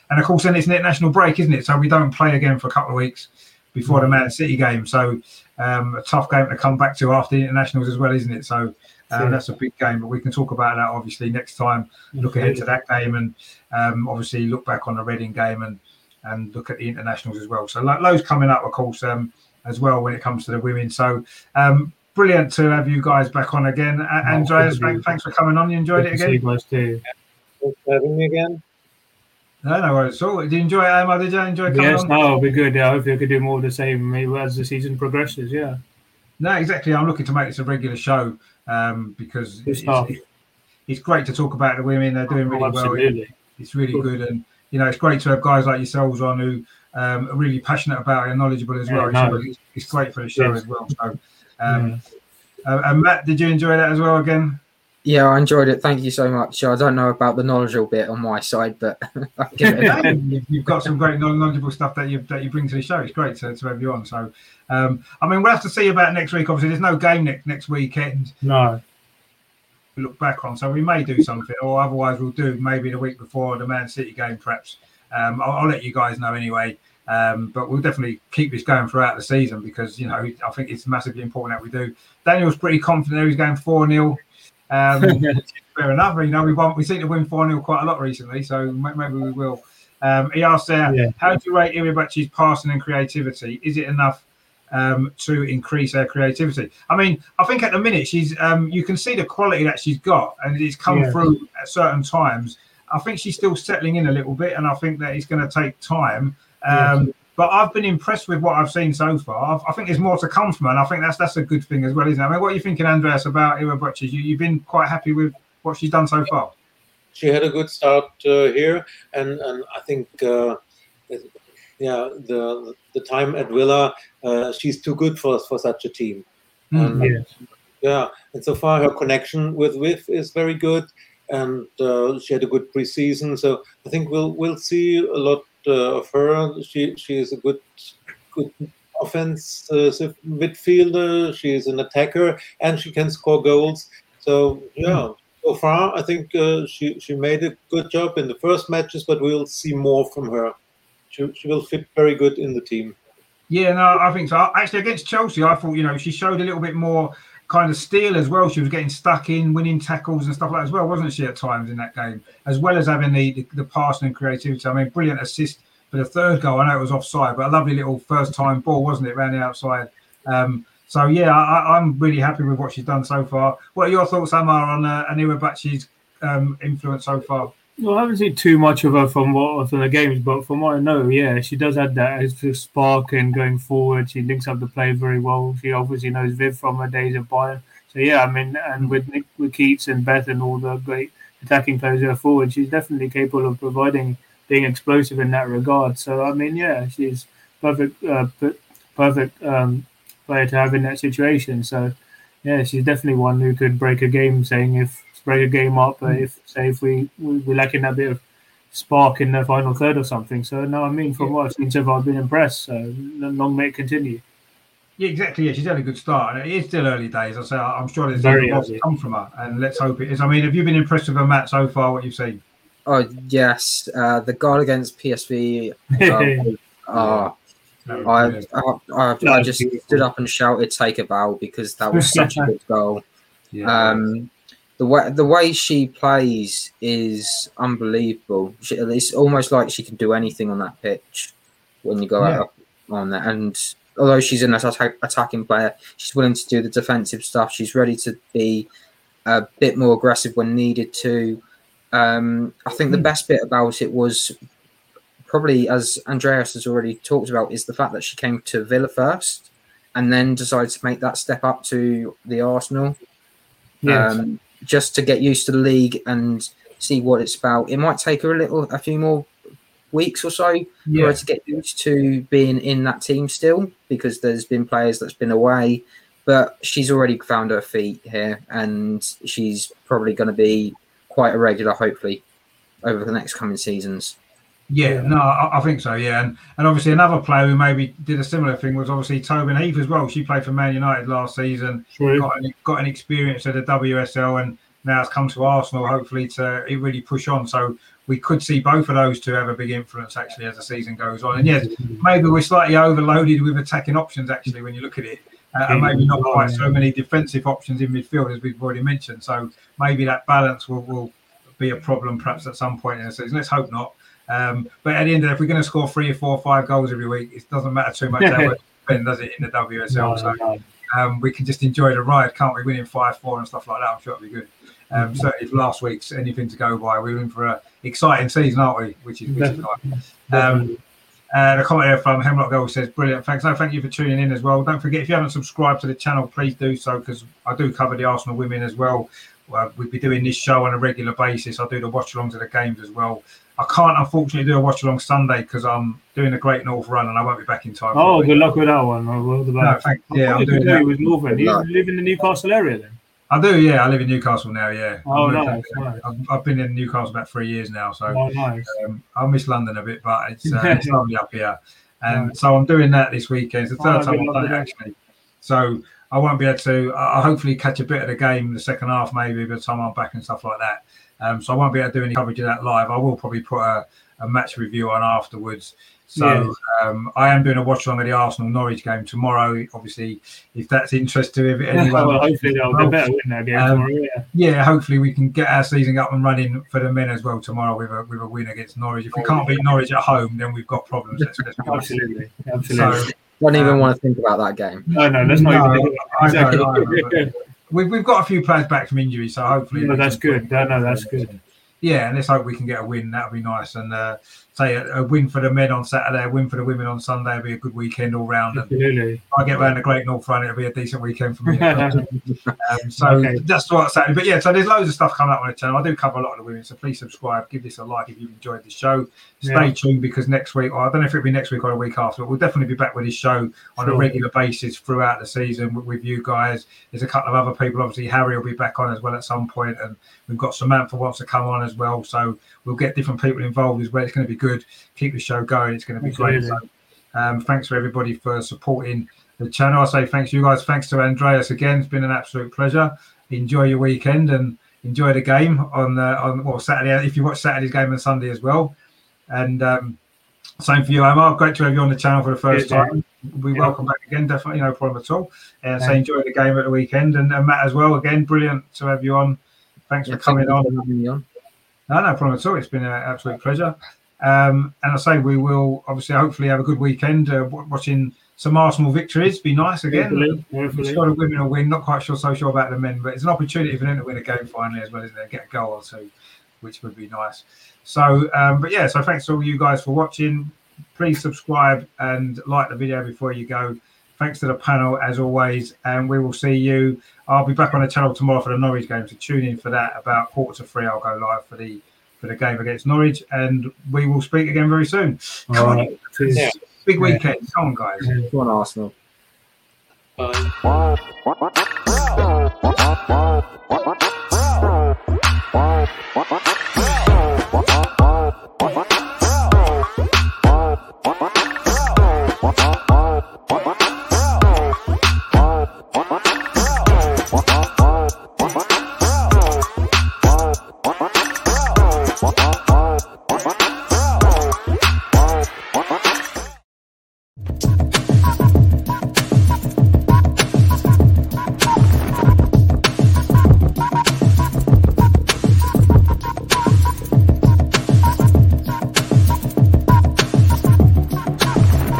and of course, then it's an international break, isn't it? So we don't play again for a couple of weeks before the Man City game. So um, a tough game to come back to after the internationals as well, isn't it? So. Uh, Sure. That's a big game, but we can talk about that obviously next time. Look ahead to that game and um, obviously look back on the Reading game and and look at the internationals as well. So lo- loads coming up, of course, um, as well when it comes to the women. So um, brilliant to have you guys back on again. A- Oh, Andreas, thank you. thank- thanks for coming on. You enjoyed Good it to see you again? guys too. Thanks for having me again. No, no worries at all. Did you enjoy it, Emma? Did you enjoy coming Yes, on? no, it'll be good. Yeah, hopefully I could do more of the same maybe as the season progresses. Yeah. No, exactly. I'm looking to make this a regular show um, because it's, it's, it's great to talk about the women. They're doing really Oh, well. it's really good and you know it's great to have guys like yourselves on who um, are really passionate about it and knowledgeable as Yeah, well no. it's, it's great for the show Yes. as well so um, uh, and matt did you enjoy that as well again Yeah, I enjoyed it. Thank you so much. I don't know about the knowledgeable bit on my side, but [laughs] I'll give it a go. you've, you've got some great knowledgeable stuff that you that you bring to the show it's great to, to have you on so um, i mean we'll have to see about next week obviously there's no game next next weekend No. to look back on so we may do something or otherwise we'll do maybe the week before the man city game perhaps um, I'll, I'll let you guys know anyway Um, but we'll definitely keep this going throughout the season because you know I think it's massively important that we do. Daniel's pretty confident there. He's going four 0 Um, [laughs] fair enough. You know, we won, we seem to win 4 0 quite a lot recently, so maybe we will. Um, he asked there, Yeah. how do you rate Iwabuchi's passing and creativity? Is it enough um, to increase her creativity? I mean, I think at the minute she's, um, you can see the quality that she's got, and it's come Yeah. through at certain times. I think she's still settling in a little bit, and I think that it's going to take time. Um, But I've been impressed with what I've seen so far. I've, I think there's more to come from her, and I think that's that's a good thing as well, isn't it? I mean, what are you thinking, Andreas, about Iwabuchi? You, you've been quite happy with what she's done so far. she had a good start uh, here, and and I think uh, yeah the the time at Villa uh, she's too good for for such a team. Um, Yes. Yeah, and so far her connection with Viv is very good, and uh, she had a good preseason. So I think we'll we'll see a lot of her. She she is a good good offensive midfielder. She is an attacker, and she can score goals. So yeah, so far I think uh, she she made a good job in the first matches, but we'll see more from her. She, she will fit very good in the team. Yeah, no, I think so. Actually, against Chelsea, I thought you know she showed a little bit more kind of steel as well. She was getting stuck in, winning tackles and stuff like that as well, wasn't she? At times in that game, as well as having the the, the passing and creativity. I mean, brilliant assist for the third goal. I know it was offside, but a lovely little first time ball, wasn't it? Around the outside. Um, so yeah, I, I'm really happy with what she's done so far. What are your thoughts, Amar, on uh, Iwabuchi's um, influence so far? Well, I haven't seen too much of her from what from the games, but from what I know, yeah, she does have that extra spark and going forward. She links up the play very well. She obviously knows Viv from her days at Bayern. So yeah, I mean, and with Nick, with Keats and Beth and all the great attacking players who are forward, she's definitely capable of providing being explosive in that regard. So I mean, yeah, she's perfect, uh, perfect um, player to have in that situation. So yeah, she's definitely one who could break a game. Saying if break a game up, uh, if say if we we- we're lacking that bit of spark in the final third or something. So no, I mean from what I've seen so far, I've been impressed. So long may it continue. Yeah, exactly. Yeah, she's had a good start, it is still early days. I say I- I'm sure there's Very even more to come from her, and let's hope it is. I mean, have you been impressed with her, Matt, so far? What you've seen? Oh yes, uh, the goal against PSV. Um, [laughs] uh, I. I, I, I just stood up and shouted, "Take a bow!" because that was such a good goal. [laughs] Yeah. Um, the way the way she plays is unbelievable. She, it's almost like she can do anything on that pitch when you go Yeah. out on that. And although she's an attack, attacking player, she's willing to do the defensive stuff. She's ready to be a bit more aggressive when needed to. Um, I think the Mm. best bit about it was probably, as Andreas has already talked about, is the fact that she came to Villa first and then decided to make that step up to the Arsenal Yes. um, just to get used to the league and see what it's about. It might take her a little, a few more weeks or so for yeah. her to get used to being in that team still, because there's been players that's been away, but she's already found her feet here, and she's probably going to be quite a regular, hopefully, over the next coming seasons. Yeah, no, I, I think so. Yeah, and and obviously another player who maybe did a similar thing was obviously Tobin Heath as well. She played for Man United last season, True. got an, got an experience at the WSL, and now it's come to Arsenal. Hopefully, to really push on. So we could see both of those two have a big influence actually as the season goes on. And yes, maybe we're slightly overloaded with attacking options actually when you look at it. Uh, and maybe not quite so many defensive options in midfield as we've already mentioned. So maybe that balance will, will be a problem perhaps at some point in the season. Let's hope not. Um, but at the end of it, if we're going to score three or four or five goals every week, it doesn't matter too much how [laughs] much spend, does it, in the WSL? No, so no. um, we can just enjoy the ride, can't we? Winning 5 4 and stuff like that. I'm sure it'll be good. Um, certainly, if last week's anything to go by, we're in for an exciting season, aren't we? Which is, which is nice. Um, uh, the comment here from Hemlock Girl says, "Brilliant, thanks." No, thank you for tuning in as well. Don't forget if you haven't subscribed to the channel, please do so because I do cover the Arsenal women as well. Well, we'll be doing this show on a regular basis. I do the watch-alongs of the games as well. I can't unfortunately do a watch-along Sunday because I'm doing the Great North Run and I won't be back in time. Oh, good luck with that one. No, thank, yeah, I'm doing that. it with Northern. You No. live in the Newcastle area then? I do, yeah. I live in Newcastle now. Yeah. Oh, I've, nice, nice. I've, I've been in Newcastle about three years now, so Oh, nice. um, I miss London a bit, but it's, uh, it's [laughs] lovely up here. And so I'm doing that this weekend. It's the third Oh, time I've done it actually. So I won't be able to. I- I'll hopefully catch a bit of the game the second half, maybe by the time I'm back and stuff like that. Um, so I won't be able to do any coverage of that live. I will probably put a, a match review on afterwards. So Yeah. um, I am doing a watch along of the Arsenal Norwich game tomorrow. Obviously, if that's interest to if [laughs] well, hopefully they'll they better win that game Um, tomorrow. Yeah. yeah, hopefully we can get our season up and running for the men as well tomorrow with a with a win against Norwich. If we can't beat Norwich at home, then we've got problems. Let's, let's be. Absolutely, absolutely. So Don't even Um, want to think about that game. no, no, let's not No, even think I about know, it. I know, Exactly. [laughs] we've, we've got a few players back from injury, so hopefully no, that's good. No, no, that's good. Yeah, and let's hope we can get a win. That'll be nice. And uh, say a, a win for the men on Saturday, a win for the women on Sunday. It'll be a good weekend all round. Absolutely. if I get round the Great North Run, it'll be a decent weekend for me. [laughs] Um, so Okay. that's what I'm saying. But yeah, so there's loads of stuff coming up on the channel. I do cover a lot of the women, so please subscribe, give this a like if you've enjoyed the show. Stay Yeah. tuned because next week, or I don't know if it'll be next week or a week after, but we'll definitely be back with this show on a regular basis throughout the season with, with you guys. There's a couple of other people. Obviously, Harry will be back on as well at some point, and we've got Samantha wants to come on as well. So we'll get different people involved as well. It's going to be good. Keep the show going. It's going to be great. So, um, thanks for everybody for supporting the channel. I say thanks to you guys. Thanks to Andreas again. It's been an absolute pleasure. Enjoy your weekend and enjoy the game on uh, on well Saturday if you watch Saturday's game and Sunday as well. And um, same for you, Amar. Great to have you on the channel for the first Yeah. time. We Yeah. welcome back again. Definitely no problem at all. And so enjoy the game at the weekend. And, and Matt as well. Again, brilliant to have you on. Thanks Yeah, for coming thank on. No, no problem at all. It's been an absolute pleasure. Um, and I say we will obviously hopefully have a good weekend uh, watching some Arsenal victories. Be nice again. Hopefully, hopefully. sure the women will win. Not quite sure so sure about the men, but it's an opportunity for them to win a game finally as well, isn't it? Get a goal or two, which would be nice. So, um, but yeah, so thanks to all you guys for watching. Please subscribe and like the video before you go. Thanks to the panel as always, and we will see you. I'll be back on the channel tomorrow for the Norwich game, so tune in for that. About quarter to three, I'll go live for the for the game against Norwich, and we will speak again very soon. Come All on, right. Yeah. big weekend. Come on, guys. Go on, Arsenal. Bye.